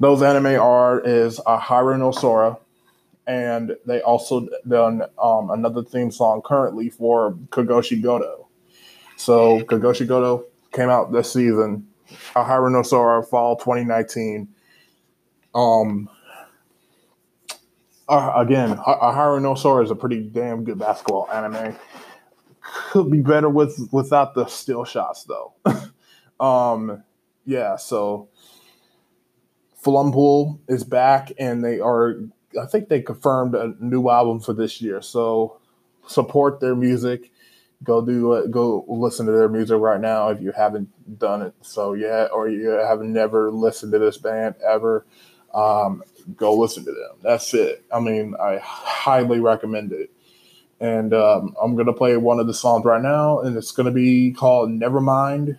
those anime are is Ahiru no Sora, and they also done um, another theme song currently for Kakushigoto. So Kakushigoto came out this season. Ahiru no Sora fall 2019. Um, uh, again, Ahiru no Sora is a pretty damn good basketball anime. Could be better with without the still shots though. Um, yeah, so Flumpool is back, and they are. I think they confirmed a new album for this year. So support their music. Go do it. Go listen to their music right now if you haven't done it so yet, or you have never listened to this band ever. Um, go listen to them. That's it. I mean, I highly recommend it. And um, I'm gonna play one of the songs right now, and it's gonna be called "Nevermind"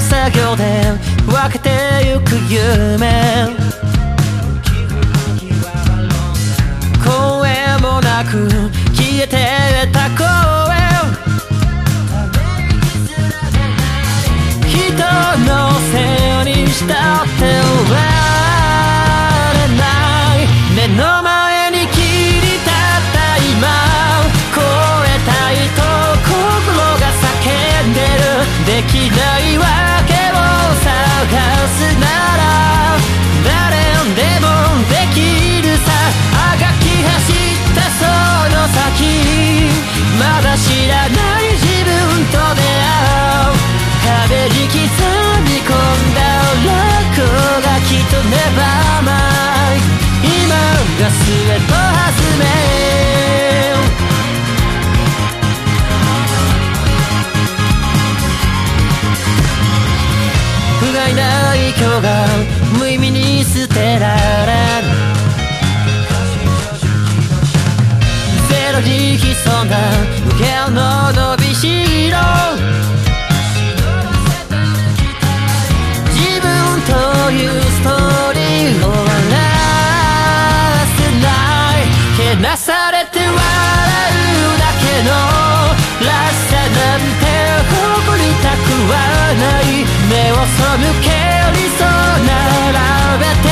作業で分けてゆく夢てられゼロに潜んだ無限の伸びしろ。自分というストーリーを終わせな。いけなされて笑うだけのらしさなんて誇りたくはない。目をそ抜けりそう並べて。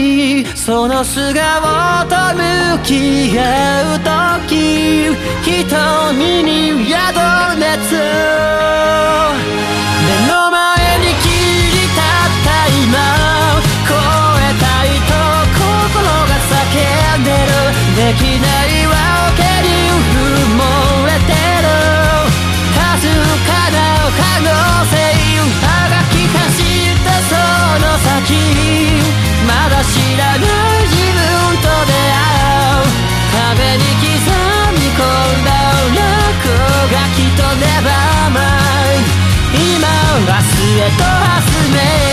いその素顔と向き合う時瞳に宿る熱目の前に切り立った今超えたいと心が叫んでる。できないわけに埋もれてる。かすかな可能性あがき走ったその先。だ知らぬ自分と出会う。壁に刻み込んだ落書きとネバーマイ今明日へと弾め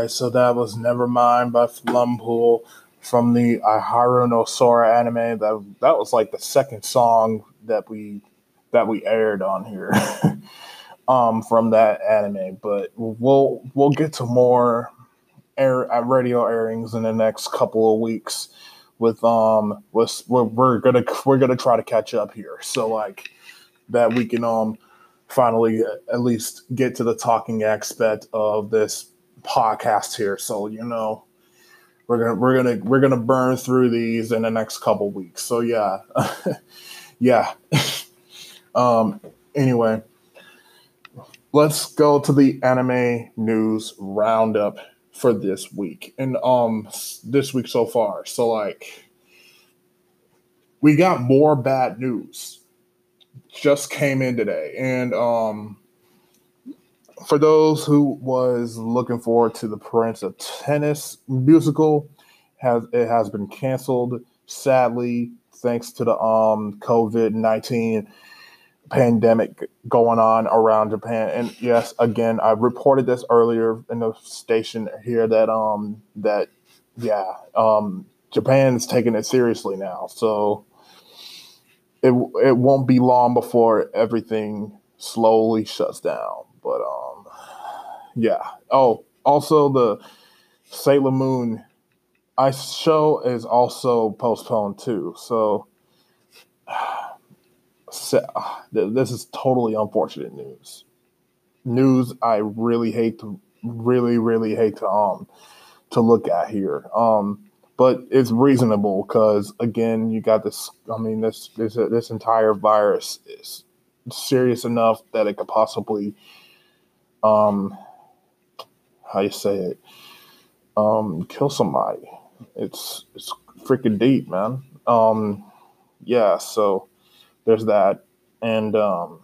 right, so that was Nevermind by Flumpool from the Ahiru no Sora anime. That that was like the second song that we that we aired on here um from that anime, but we'll we'll get to more air uh, radio airings in the next couple of weeks with um with we're, we're gonna we're gonna try to catch up here. So like that we can um finally at least get to the talking aspect of this podcast here. So you know, we're gonna we're gonna we're gonna burn through these in the next couple weeks. So yeah, yeah. um. Anyway, let's go to the anime news roundup for this week and um this week so far. So like, we got more bad news. Just came in today, and um for those who was looking forward to the Prince of Tennis musical, has it has been canceled sadly thanks to the um COVID nineteen pandemic going on around Japan. And yes, again, I reported this earlier in the station here that um that yeah um Japan is taking it seriously now, so it it won't be long before everything slowly shuts down. But um yeah. Oh, also the Sailor Moon ice show is also postponed too. So, th- this is totally unfortunate news. News I really hate to really really hate to um to look at here. Um, but it's reasonable because again, you got this. I mean, this this this entire virus is serious enough that it could possibly um how you say it? Um kill somebody. It's it's freaking deep man. Um yeah so there's that. And um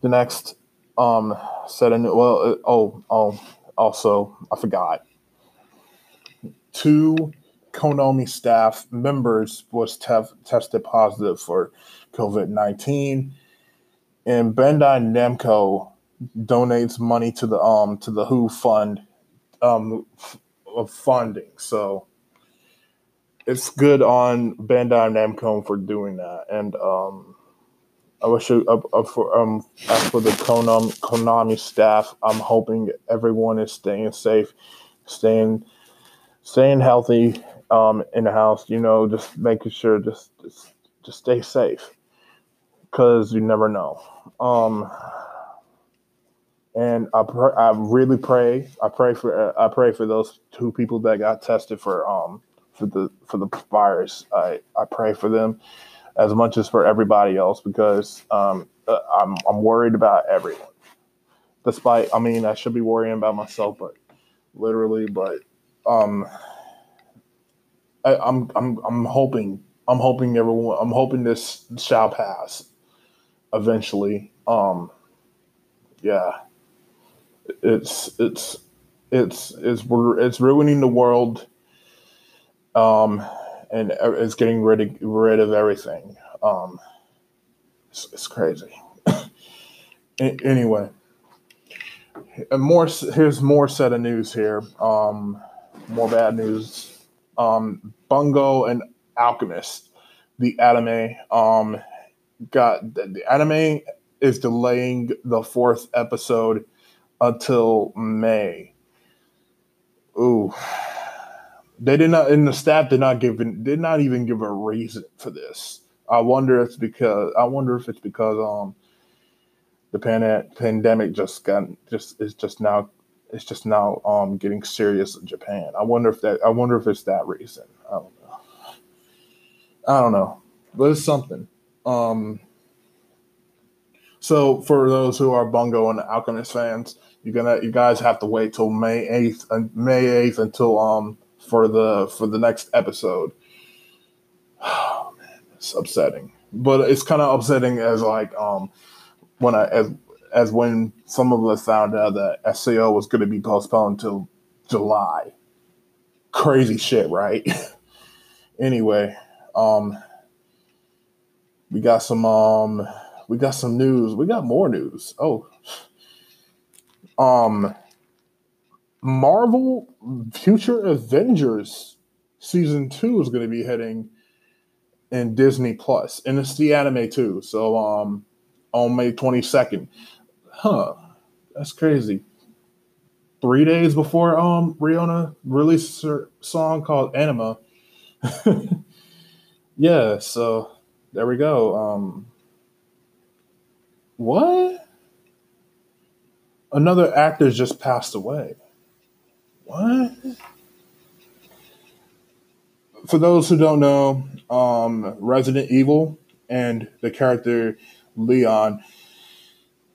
the next um set in well uh, oh oh also i forgot. Two konami staff members was tef- tested positive for covid-19 and bandai namco donates money to the um to the Who fund um of funding. So it's good on Bandai Namco for doing that. And um I wish you uh, uh, for um as for the Konami Konami staff, I'm hoping everyone is staying safe, staying staying healthy um in the house, you know, just making sure just just, just stay safe cuz you never know. Um and I pr- I really pray I pray for I pray for those two people that got tested for um for the for the virus. I I pray for them. as much as for everybody else because um, uh, I'm I'm worried about everyone. Despite, I mean, I should be worrying about myself, but literally, but um, I, I'm I'm I'm hoping I'm hoping everyone I'm hoping this shall pass eventually. Um, yeah, it's it's it's it's we're it's ruining the world. Um, and it's getting rid of rid of everything. Um, it's, it's crazy. anyway, and more here's more set of news here. Um, more bad news. Um, Bungo and Alchemist, the anime, um, got the, anime is delaying the fourth episode until May. Ooh. They did not, and the staff did not give, did not even give a reason for this. I wonder if it's because, I wonder if it's because, um, the pan- pandemic just got, just, is just now, it's just now, um, getting serious in Japan. I wonder if that, I wonder if it's that reason. I don't know. I don't know, but it's something. Um, so for those who are Bungo and Alchemist fans, you're gonna you guys have to wait till May eighth and uh, May eighth until um for the for the next episode. Oh man, it's upsetting. But it's kind of upsetting as like um when I as as when some of us found out that SAO was going to be postponed till July. Crazy shit, right? anyway, um we got some um we got some news. We got more news. Oh. Um Marvel Future Avengers season 2 is going to be hitting in Disney Plus and it's the anime too. So um on May 22nd. Huh. That's crazy. 3 days before um Rihanna released her song called Anima. yeah, so there we go. Um, what? Another actor just passed away. What? For those who don't know, um, Resident Evil and the character Leon,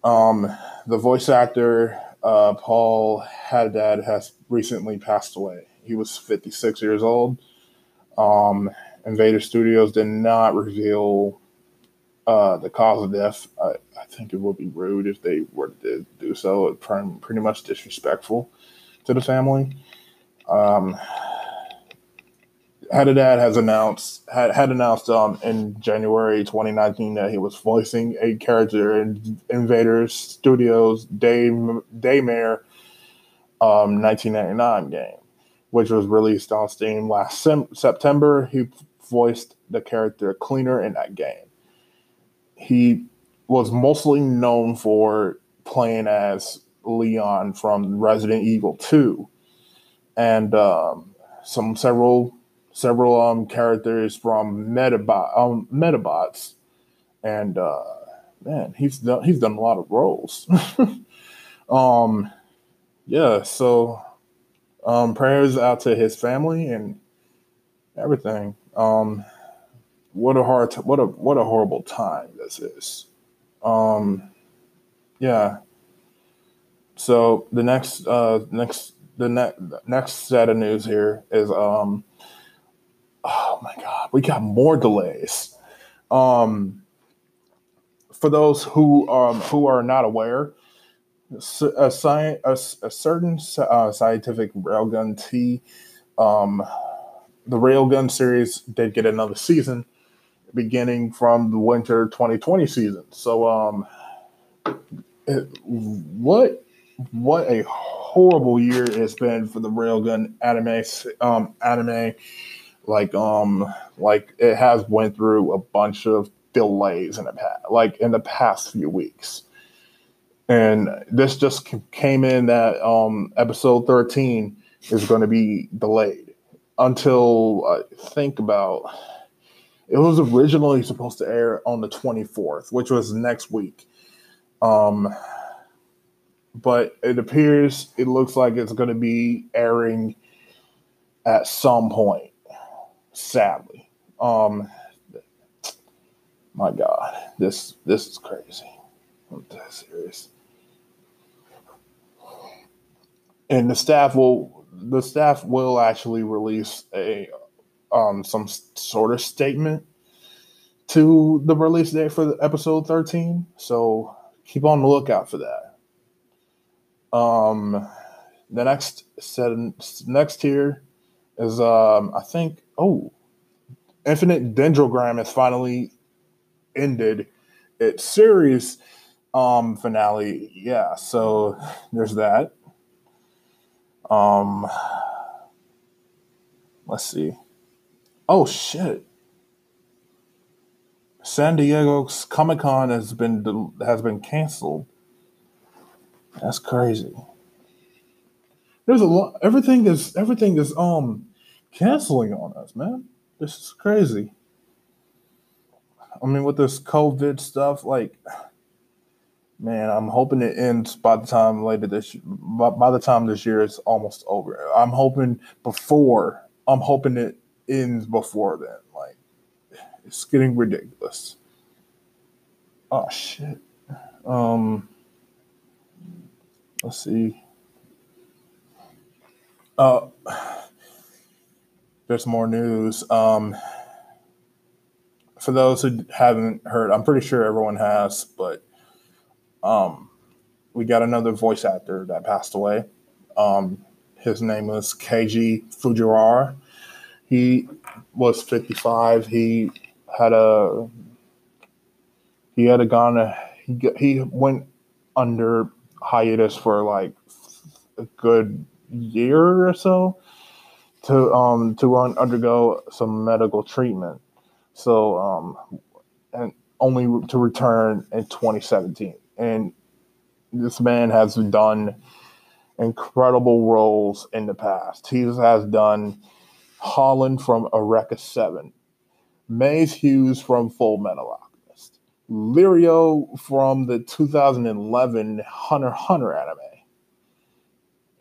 um, the voice actor uh, Paul Haddad has recently passed away. He was 56 years old. Um, Invader Studios did not reveal uh, the cause of death. I, I, think it would be rude if they were to do so. It's pretty much disrespectful to the family. Um, Haddad has announced had, had announced um, in January 2019 that he was voicing a character in Invader Studios Day Daymare um, 1999 game, which was released on Steam last sem- September. He voiced the character Cleaner in that game. He was mostly known for playing as Leon from Resident Evil 2 and um, some several several um, characters from Metabot um, Medabots and uh, man he's done he's done a lot of roles. Um yeah so um prayers out to his family and everything um, what a hard, t- what a what a horrible time this is. Um, yeah. So the next, uh, next, the next, next set of news here is, um, oh my God, we got more delays. Um, for those who um who are not aware, a, sci- a, a certain uh, scientific railgun T um the Railgun series did get another season beginning from the winter 2020 season. So, um, it, what what a horrible year it's been for the Railgun anime um, anime. Like um like it has went through a bunch of delays in the past, like in the past few weeks. And this just came in that um episode 13 is going to be delayed until I think about it was originally supposed to air on the 24th, which was next week. Um, but it appears it looks like it's going to be airing at some point, sadly. Um, My God, this this is crazy. I'm dead serious. And the staff will the staff will actually release a um some sort of statement to the release date for episode 13. So keep on the lookout for that. Um the next set next here is um I think oh Infinite Dendrogram has finally ended its series um finale. Yeah, so there's that. Um let's see. Oh shit. San Diego's Comic Con has been has been canceled. That's crazy. There's a lot. Everything is everything is um canceling on us, man. This is crazy. I mean, with this COVID stuff, like, man, I'm hoping it ends by the time later this by, by the time this year is almost over. I'm hoping before. I'm hoping it ends before then. Like, it's getting ridiculous. Oh shit. Um. Let's see. Uh, there's more news. Um, for those who haven't heard, I'm pretty sure everyone has, but um, we got another voice actor that passed away. Um, his name was Keiji Fujiwara. He was 55. He had a he had a gone he he went under hiatus for like a good year or so to um to un- undergo some medical treatment. So um and only to return in 2017. And this man has done incredible roles in the past. He has done Holland from Eureka 7, Maes Hughes from Full Metal Alchemist, Leorio from the 2011 Hunter Hunter anime,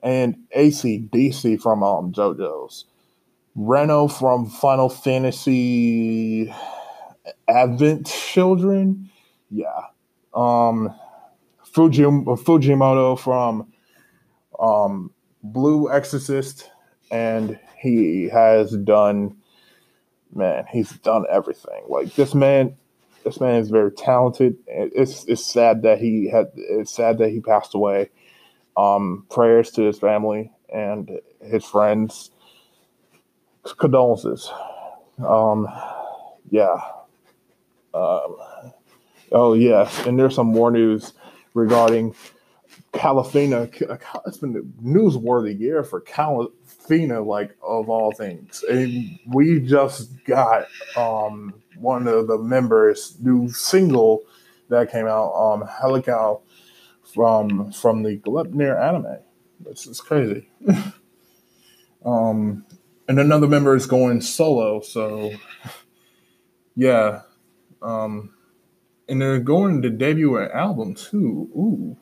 and AC/DC from um, JoJo's. Reno from Final Fantasy Advent Children. Yeah. Um Fuji, Fujimoto from um Blue Exorcist and he has done man, he's done everything. Like this man this man is very talented. It- It's it's sad that he had it's sad that he passed away. Um prayers to his family and his friends. Condolences. Um yeah. Um, oh yes, and there's some more news regarding Kalafina. It's been a newsworthy year for Kalafina, like of all things. And we just got um, one of the members' new single that came out, um, Helical, from from the Glepnir anime. This is crazy. um, and another member is going solo, so yeah. Um, and they're going to debut an album too. Ooh,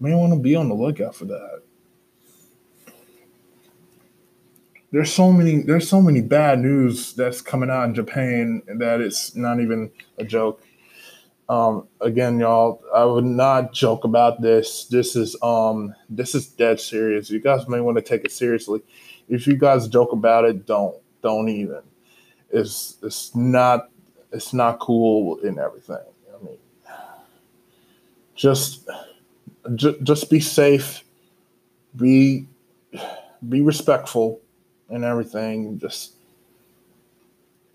may want to be on the lookout for that. There's so many. There's so many bad news that's coming out in Japan that it's not even a joke. Um, again, y'all, I would not joke about this. This is um, this is dead serious. You guys may want to take it seriously. If you guys joke about it, don't don't even. It's it's not it's not cool and everything. I mean, just ju- just be safe, be be respectful, and everything. Just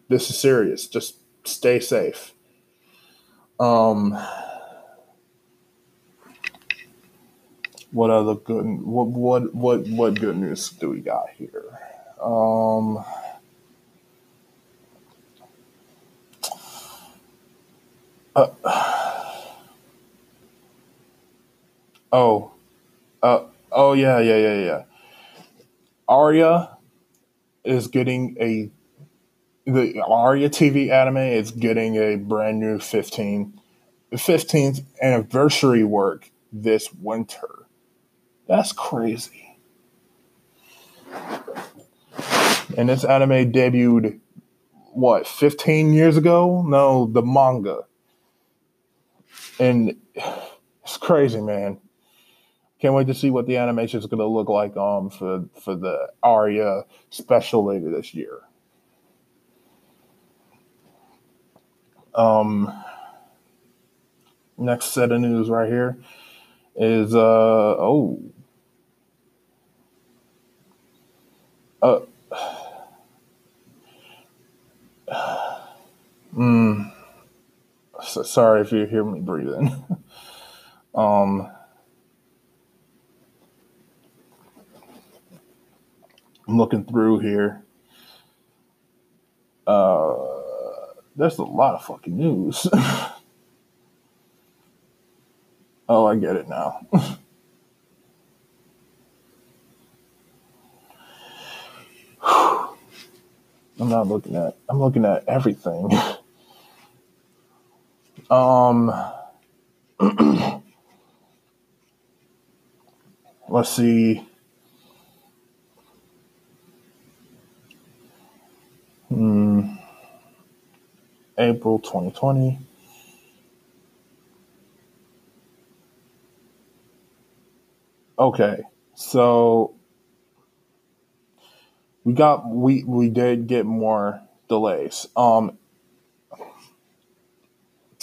this is serious. Just stay safe. Um, what other good what what what what good news do we got here? Um. Oh, uh, oh yeah, yeah, yeah, yeah. Aria is getting a the Aria TV anime is getting a brand new 15 15th anniversary work this winter. That's crazy. And this anime debuted what 15 years ago. No, the manga, and it's crazy, man. Can't wait to see what the animation is going to look like um for for the Aria special later this year. Um, next set of news right here is uh oh uh mm, so, sorry if you hear me breathing um I'm looking through here uh there's a lot of fucking news oh I get it now I'm not looking at. I'm looking at everything. Um, let's see. Hmm. April 2020. Okay, so we got we we did get more delays. Um,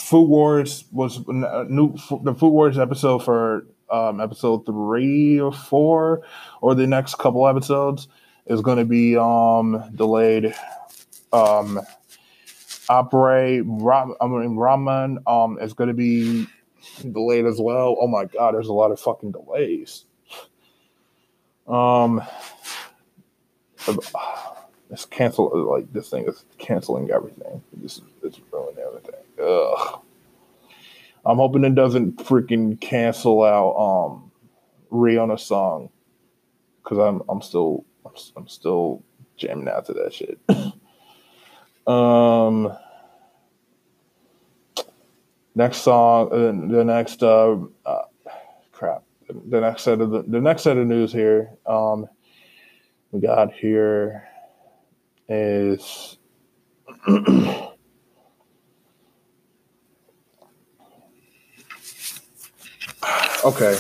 Food Wars was uh, new. The Food Wars episode for um, episode three or four, or the next couple episodes, is going to be um, delayed. Um, Opera Ram, I mean Ramen um, is going to be delayed as well. Oh my god, there's a lot of fucking delays. Um, it's cancel like this thing is canceling everything. This is it's ruining everything. Ugh. I'm hoping it doesn't freaking cancel out um song because I'm I'm still I'm, I'm still jamming out to that shit. um, next song, uh, the next uh, uh, crap, the next set of the, the next set of news here. Um, we got here is okay.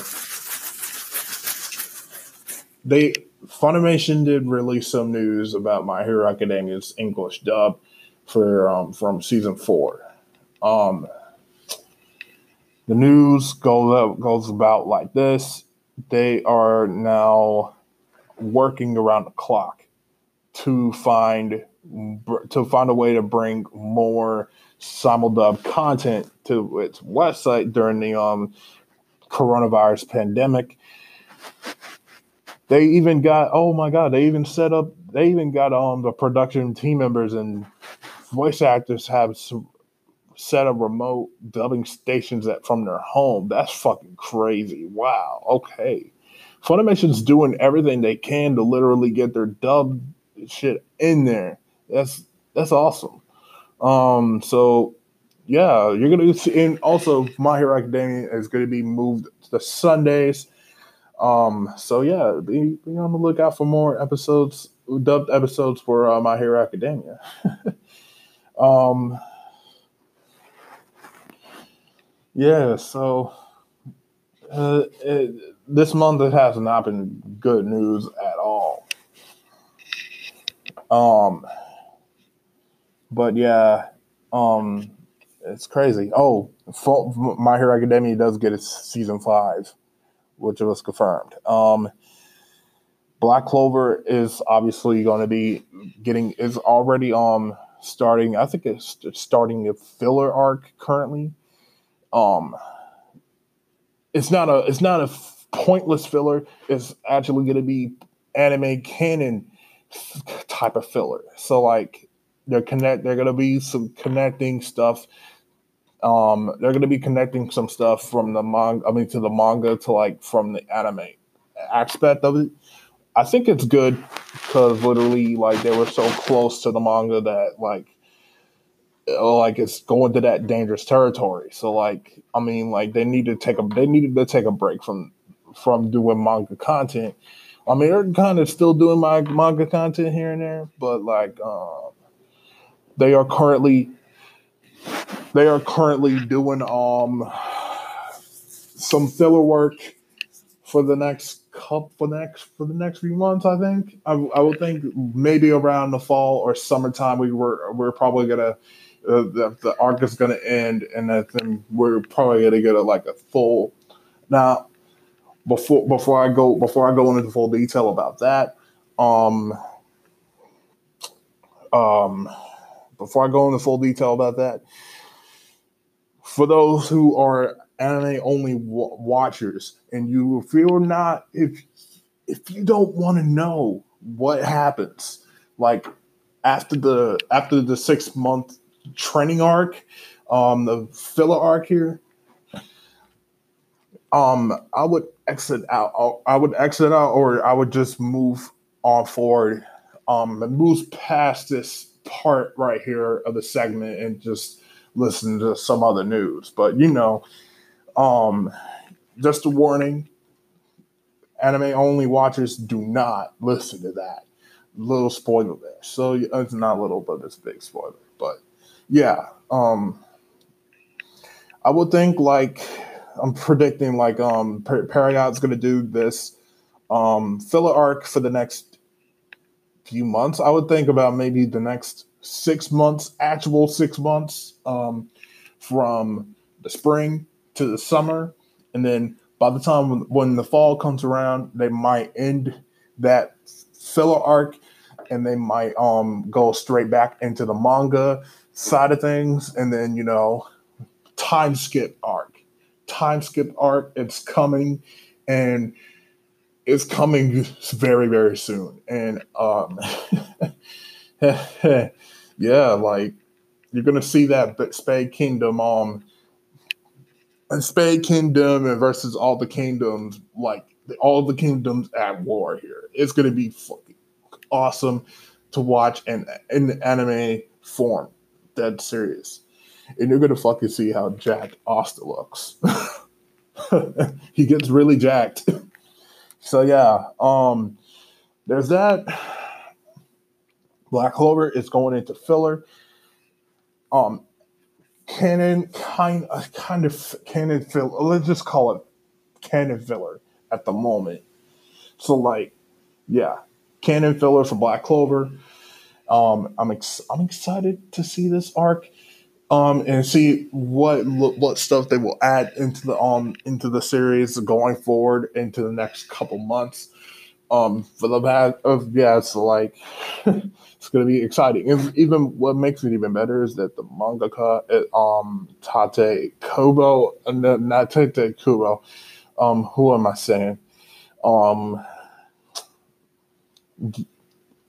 They Funimation did release some news about My Hero Academia's English dub for um, from season four. Um, the news goes goes about like this: they are now working around the clock to find to find a way to bring more simuldub content to its website during the um, coronavirus pandemic. They even got oh my god, they even set up they even got um the production team members and voice actors have some, set up remote dubbing stations that from their home. That's fucking crazy. Wow. Okay. Funimation's doing everything they can to literally get their dub shit in there. That's that's awesome. Um, so yeah, you're gonna see, and also My Hero Academia is gonna be moved to Sundays. Um, so yeah, be, be on the lookout for more episodes, dubbed episodes for uh, My Hero Academia. um, yeah, so uh, it, this month it has not been good news at all. Um, but yeah, um, it's crazy. Oh, My Hero Academia does get its season five, which was confirmed. Um, Black Clover is obviously going to be getting is already um starting. I think it's starting a filler arc currently. Um, it's not a it's not a pointless filler It's actually going to be anime canon type of filler. So like they're connect they're to be some connecting stuff um they're to be connecting some stuff from the manga I mean to the manga to like from the anime aspect of it. I think it's good cuz literally like they were so close to the manga that like like it's going to that dangerous territory. So like I mean like they need to take a they needed to take a break from from doing manga content. I mean, they're kind of still doing my manga content here and there, but like, um, they are currently they are currently doing um some filler work for the next couple for next for the next few months. I think I, I would think maybe around the fall or summertime we were we're probably gonna uh, the, the arc is gonna end and then we're probably gonna get a like a full now before before I go before I go into full detail about that um um before I go into full detail about that for those who are anime only w- watchers and you if you're not if if you don't want to know what happens like after the after the six month training arc um the filler arc here um i would exit out i would exit out or i would just move on forward um and move past this part right here of the segment and just listen to some other news but you know um, just a warning: anime only watchers do not listen to that. Little spoiler there. So it's not little, but it's big spoiler. But yeah, um, I would think like I'm predicting like um Pierrot's gonna do this um filler arc for the next few months. I would think about maybe the next six months, actual six months, um, from the spring to the summer, and then by the time when, when the fall comes around, they might end that filler arc, and they might um go straight back into the manga side of things, and then you know, time skip arc, time skip arc, it's coming, and it's coming very very soon, and um, yeah, like you're gonna see that Spade Kingdom um and Spade Kingdom and versus all the kingdoms, like all the kingdoms at war here. It's gonna be fucking awesome to watch and in anime form. Dead serious. And you're gonna fucking see how jacked Asta looks. he gets really jacked. so yeah, um there's that. Black Clover is going into filler. Um, canon kind of kind of canon filler. Let's just call it canon filler at the moment. So like, yeah, canon filler for Black Clover. Um, I'm ex- I'm excited to see this arc, um, and see what what stuff they will add into the um into the series going forward into the next couple months. Um, for the bad of yeah, it's like it's gonna be exciting. And even what makes it even better is that the mangaka, um, Tite Kubo, uh, not Tite Kubo, um, who am I saying? Um,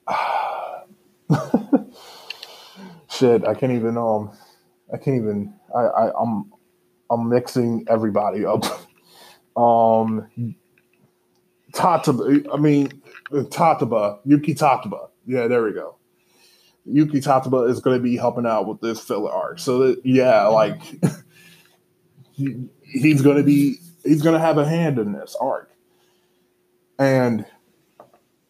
shit, I can't even um, I can't even. I, I I'm I'm mixing everybody up. um, Tataba, I mean Tataba, Yuki Tabata. Yeah, there we go. Yuki Tabata is going to be helping out with this filler arc. So that, yeah, like he, he's going to be he's going to have a hand in this arc, and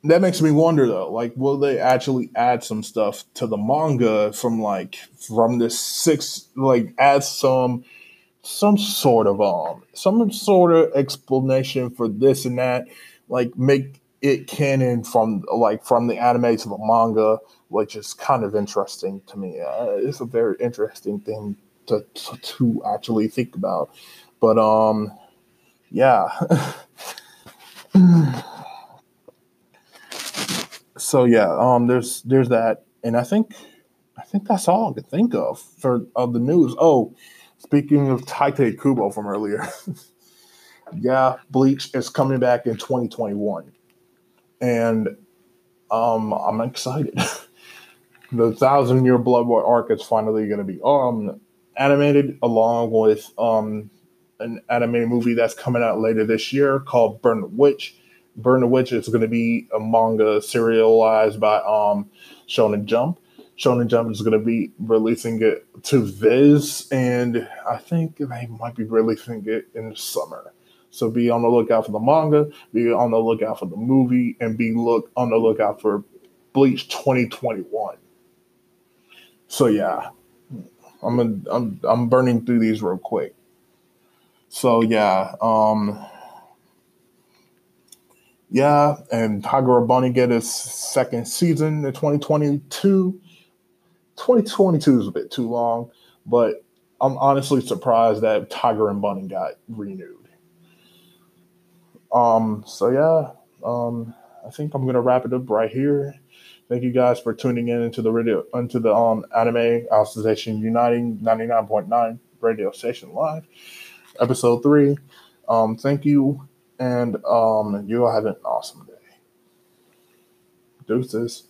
that makes me wonder though, like, will they actually add some stuff to the manga from like from this six, like add some some sort of um some sort of explanation for this and that, like make it canon from like from the anime to the manga, which is kind of interesting to me. Uh, it's a very interesting thing to, to, to actually think about. But um, yeah. so yeah, um, there's there's that, and I think I think that's all I can think of for of the news. Oh, speaking of Tite Kubo from earlier, yeah, Bleach is coming back in 2021 and um, I'm excited. the Thousand Year Blood War arc is finally going to be um animated along with um an animated movie that's coming out later this year called Burn the Witch. Burn the Witch is going to be a manga serialized by um Shonen Jump. Shonen Jump is going to be releasing it to Viz, and I think they might be releasing it in the summer. So be on the lookout for the manga, be on the lookout for the movie, and be look on the lookout for Bleach 2021. so yeah, I'm a, I'm I'm burning through these real quick. So yeah, um, yeah, and Tiger and Bunny get his second season in 2022. 2022 is a bit too long, but I'm honestly surprised that Tiger and Bunny got renewed. Um, so yeah, um, I think I'm gonna wrap it up right here. Thank you guys for tuning in into the radio into the um anime association uniting 99.9 radio station live episode three. Um, thank you, and um, you all have an awesome day. Deuces.